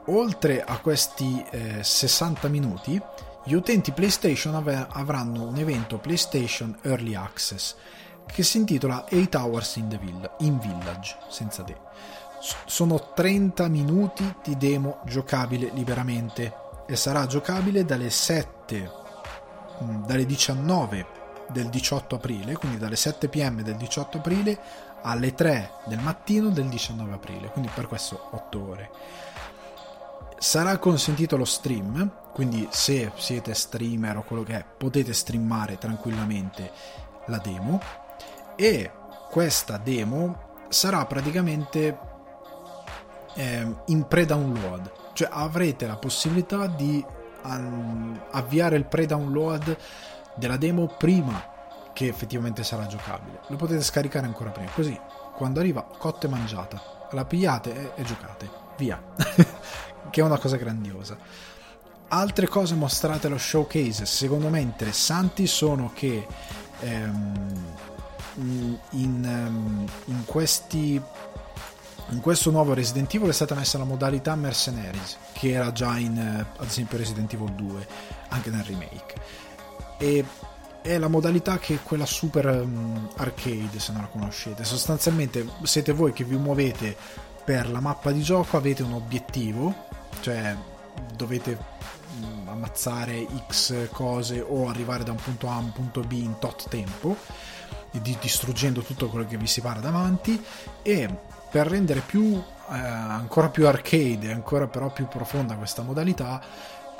Oltre a questi eh, 60 minuti, gli utenti PlayStation av- avranno un evento PlayStation Early Access che si intitola 8 Hours in, the Vill- in Village, senza te. S- sono 30 minuti di demo giocabile liberamente e sarà giocabile dalle 7 mm, dalle 19 del 18 aprile, quindi dalle 7 pm del 18 aprile alle 3 del mattino del 19 aprile, quindi per questo 8 ore. Sarà consentito lo stream, quindi se siete streamer o quello che è, potete streamare tranquillamente la demo e questa demo sarà praticamente eh, in pre-download, cioè avrete la possibilità di um, avviare il pre-download della demo prima che effettivamente sarà giocabile. Lo potete scaricare ancora prima, così quando arriva cotta e mangiata, la pigliate e, e giocate, via, che è una cosa grandiosa. Altre cose mostrate allo showcase, secondo me interessanti, sono che ehm, in, in, questi in questo nuovo Resident Evil è stata messa la modalità Mercenaries che era già in ad esempio Resident Evil 2 anche nel remake e è la modalità che è quella super um, arcade se non la conoscete. Sostanzialmente siete voi che vi muovete per la mappa di gioco avete un obiettivo cioè dovete um, ammazzare x cose o arrivare da un punto A a un punto B in tot tempo di, distruggendo tutto quello che vi si para davanti. E per rendere più, eh, ancora più arcade ancora però più profonda questa modalità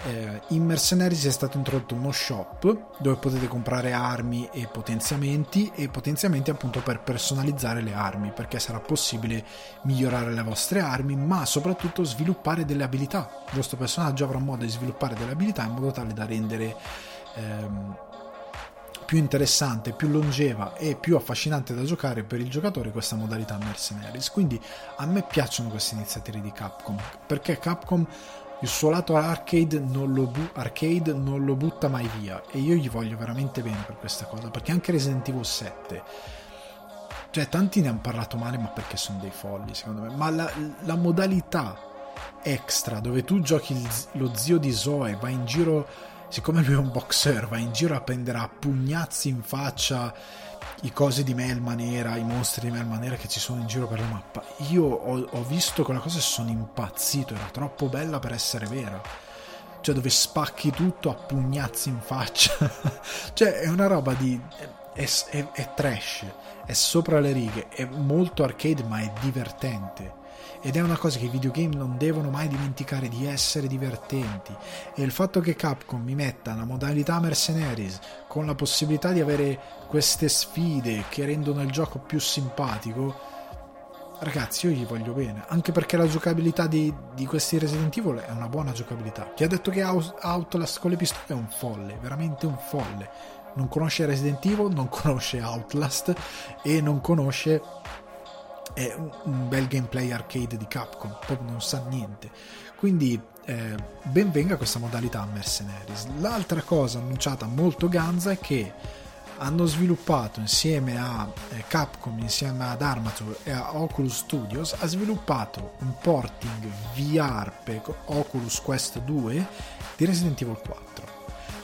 eh, in Mercenaries è stato introdotto uno shop dove potete comprare armi e potenziamenti e potenziamenti appunto per personalizzare le armi perché sarà possibile migliorare le vostre armi ma soprattutto sviluppare delle abilità il vostro personaggio avrà modo di sviluppare delle abilità in modo tale da rendere ehm, più interessante, più longeva e più affascinante da giocare per il giocatore questa modalità Mercenaries. Quindi a me piacciono queste iniziative di Capcom perché Capcom il suo lato arcade non, lo bu- arcade non lo butta mai via. E io gli voglio veramente bene per questa cosa perché anche Resident Evil 7 cioè tanti ne hanno parlato male ma perché sono dei folli secondo me. Ma la, la modalità extra dove tu giochi il, lo zio di Zoe vai in giro siccome lui è un boxer, va in giro a prendere a pugnazzi in faccia i cosi di melma nera, i mostri di melma nera che ci sono in giro per la mappa. Io ho, ho visto quella cosa e sono impazzito, era troppo bella per essere vera. Cioè dove spacchi tutto a pugnazzi in faccia. cioè è una roba di... È, è, è trash, è sopra le righe, è molto arcade ma è divertente ed è una cosa che i videogame non devono mai dimenticare di essere divertenti. E il fatto che Capcom mi metta una modalità Mercenaries con la possibilità di avere queste sfide che rendono il gioco più simpatico ragazzi io gli voglio bene. Anche perché la giocabilità di, di questi Resident Evil è una buona giocabilità. Chi ha detto che Outlast con le pistole è un folle veramente un folle. Non conosce Resident Evil non conosce Outlast e non conosce è un bel gameplay arcade di Capcom, proprio non sa niente. Quindi eh, ben venga questa modalità Mercenaries. L'altra cosa annunciata molto ganza è che hanno sviluppato insieme a eh, Capcom, insieme ad Armature e a Oculus Studios, ha sviluppato un porting VR per Oculus Quest 2 di Resident Evil 4.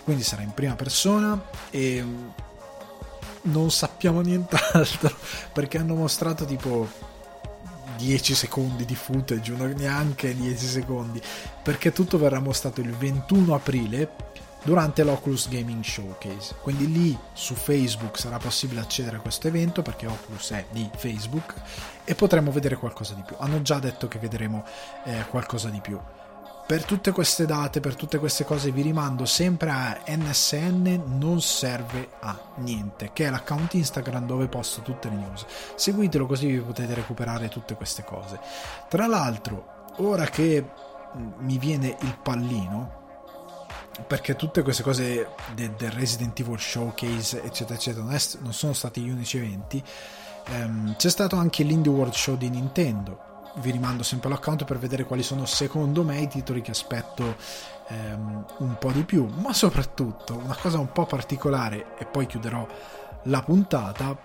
Quindi sarà in prima persona e non sappiamo nient'altro perché hanno mostrato tipo 10 secondi di footage, neanche 10 secondi, perché tutto verrà mostrato il 21 aprile durante l'Oculus Gaming Showcase. Quindi lì su Facebook sarà possibile accedere a questo evento perché Oculus è di Facebook e potremo vedere qualcosa di più. Hanno già detto che vedremo eh, qualcosa di più. Per tutte queste date, per tutte queste cose vi rimando sempre a NSN non serve a niente, che è l'account Instagram dove posto tutte le news. Seguitelo così vi potete recuperare tutte queste cose. Tra l'altro, ora che mm, mi viene il pallino, perché tutte queste cose del, del Resident Evil Showcase, eccetera, eccetera, non sono stati gli unici eventi, ehm, c'è stato anche l'Indie World Show di Nintendo vi rimando sempre all'account per vedere quali sono secondo me i titoli che aspetto ehm, un po' di più, ma soprattutto una cosa un po' particolare e poi chiuderò la puntata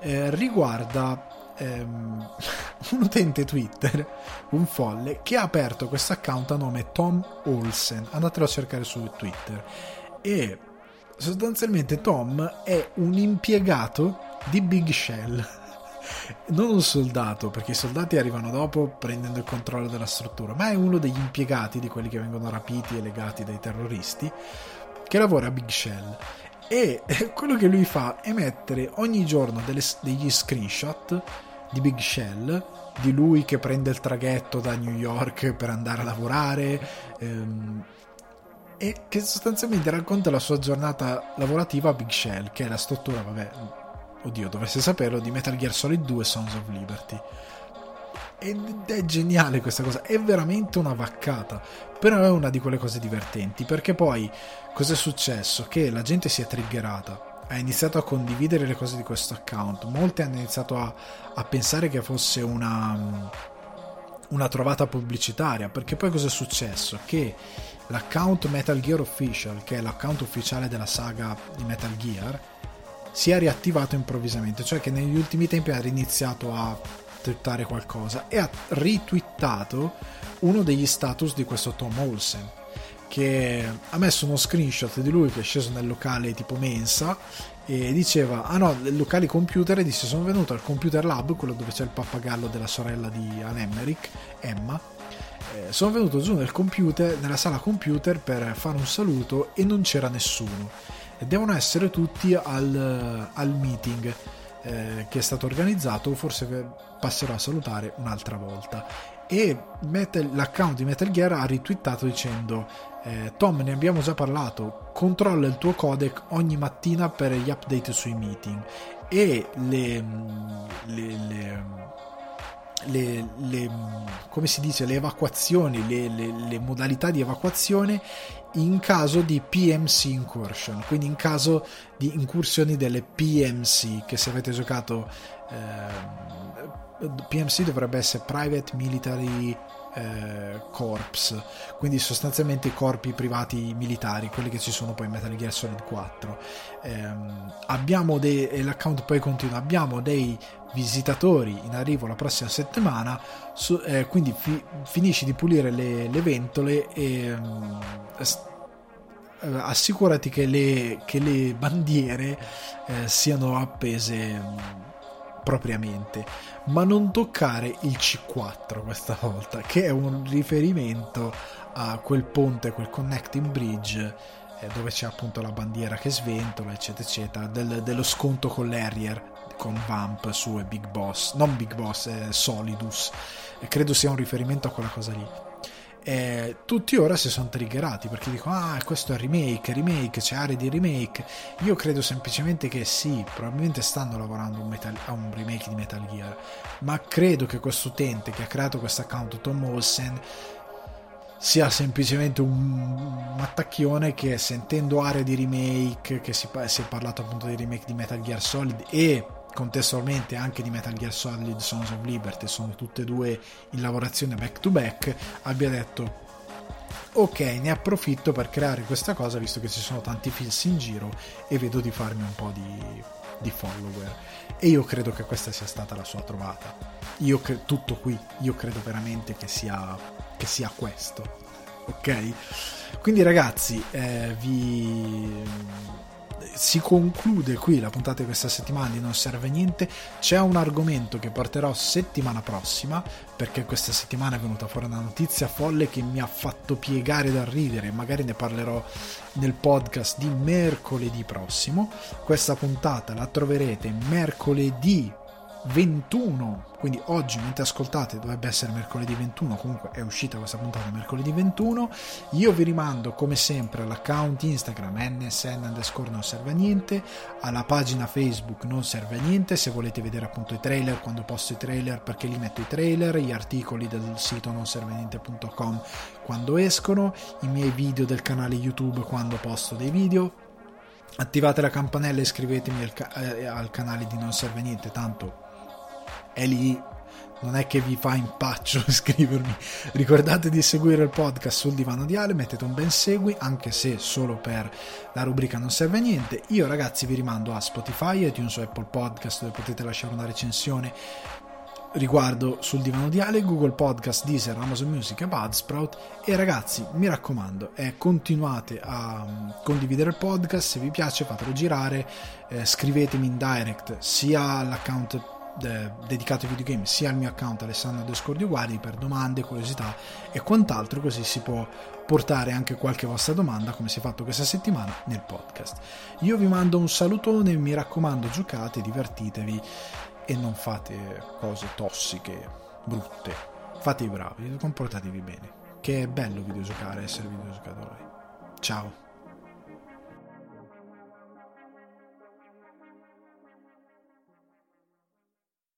eh, riguarda ehm, un utente Twitter, un folle, che ha aperto questo account a nome Tom Olsen, andatelo a cercare su Twitter. E sostanzialmente Tom è un impiegato di Big Shell non un soldato, perché i soldati arrivano dopo prendendo il controllo della struttura, ma è uno degli impiegati di quelli che vengono rapiti e legati dai terroristi, che lavora a Big Shell. E quello che lui fa è mettere ogni giorno delle, degli screenshot di Big Shell, di lui che prende il traghetto da New York per andare a lavorare. Ehm, e che sostanzialmente racconta la sua giornata lavorativa a Big Shell, che è la struttura, vabbè, oddio, dovreste saperlo, di Metal Gear Solid 2 Sons of Liberty. Ed è geniale questa cosa, è veramente una vaccata, però è una di quelle cose divertenti, perché poi cos'è successo? Che la gente si è triggerata, ha iniziato a condividere le cose di questo account, molti hanno iniziato a, a pensare che fosse una, una trovata pubblicitaria, perché poi cos'è successo? Che l'account Metal Gear Official, che è l'account ufficiale della saga di Metal Gear, si è riattivato improvvisamente, cioè che negli ultimi tempi ha iniziato a twittare qualcosa e ha ritwittato uno degli status di questo Tom Olsen che ha messo uno screenshot di lui che è sceso nel locale tipo mensa e diceva ah no il locale computer e disse sono venuto al computer lab quello dove c'è il pappagallo della sorella di Anne Emmerich Emma eh, sono venuto giù nel computer nella sala computer per fare un saluto e non c'era nessuno devono essere tutti al, al meeting eh, che è stato organizzato, forse passerò a salutare un'altra volta. E Metal, l'account di Metal Gear ha ritwittato dicendo eh, Tom ne abbiamo già parlato, controlla il tuo codec ogni mattina per gli update sui meeting e le, le, le le, le, come si dice, le evacuazioni, le, le, le, modalità di evacuazione in caso di PMC incursion, quindi in caso di incursioni delle PMC, che se avete giocato eh, PMC dovrebbe essere Private Military eh, Corps, quindi sostanzialmente i corpi privati militari, quelli che ci sono poi in Metal Gear Solid 4. Eh, abbiamo dei, e l'account poi continua, abbiamo dei visitatori in arrivo la prossima settimana, su, eh, quindi fi, finisci di pulire le, le ventole e um, assicurati che le, che le bandiere eh, siano appese propriamente, ma non toccare il C4 questa volta, che è un riferimento a quel ponte, quel connecting bridge eh, dove c'è appunto la bandiera che sventola, eccetera, eccetera, del, dello sconto con l'Harrier con Vamp su e Big Boss, non Big Boss, eh, Solidus, e credo sia un riferimento a quella cosa lì. E tutti ora si sono triggerati perché dicono ah questo è remake, remake, c'è aree di remake. Io credo semplicemente che sì probabilmente stanno lavorando un metal, a un remake di Metal Gear ma credo che questo utente che ha creato questo account Tom Olsen sia semplicemente un, attacchione che sentendo aree di remake che si, si è parlato appunto di remake di Metal Gear Solid e contestualmente anche di Metal Gear Solid Sons of Liberty, sono tutte e due in lavorazione back to back, abbia detto ok, ne approfitto per creare questa cosa visto che ci sono tanti films in giro e vedo di farmi un po' di, di follower. E io credo che questa sia stata la sua trovata. Io cre- tutto qui, io credo veramente che sia, che sia questo. Ok? Quindi ragazzi, eh, vi si conclude qui la puntata di questa settimana di Non serve niente. C'è un argomento che porterò settimana prossima, perché questa settimana è venuta fuori una notizia folle che mi ha fatto piegare da ridere. Magari ne parlerò nel podcast di mercoledì prossimo. Questa puntata la troverete mercoledì 21, quindi oggi mentre ascoltate dovrebbe essere mercoledì 21, comunque è uscita questa puntata mercoledì 21. Io vi rimando come sempre all'account Instagram nsn underscore non serve a niente, alla pagina Facebook non serve a niente, se volete vedere appunto i trailer quando posto i trailer perché li metto i trailer, gli articoli del sito non serve a niente.com quando escono, i miei video del canale YouTube quando posto dei video. Attivate la campanella e iscrivetemi al, ca- eh, al canale di Non Serve a Niente, tanto è lì non è che vi fa impaccio iscrivermi. Ricordate di seguire il podcast sul divano di Ale, mettete un ben segui, anche se solo per la rubrica non serve a niente. Io ragazzi vi rimando a Spotify, iTunes o Apple Podcast dove potete lasciare una recensione riguardo sul divano di Ale, Google Podcast, Deezer, Amazon Music e Budsprout e ragazzi mi raccomando eh, continuate a um, condividere il podcast se vi piace fatelo girare eh, scrivetemi in direct sia all'account de- dedicato ai videogame sia al mio account Alessandro Descordi Uguali per domande, curiosità e quant'altro così si può portare anche qualche vostra domanda come si è fatto questa settimana nel podcast. Io vi mando un salutone mi raccomando giocate, divertitevi e non fate cose tossiche, brutte. Fate i bravi, comportatevi bene. Che è bello videogiocare, essere videogiocatori ciao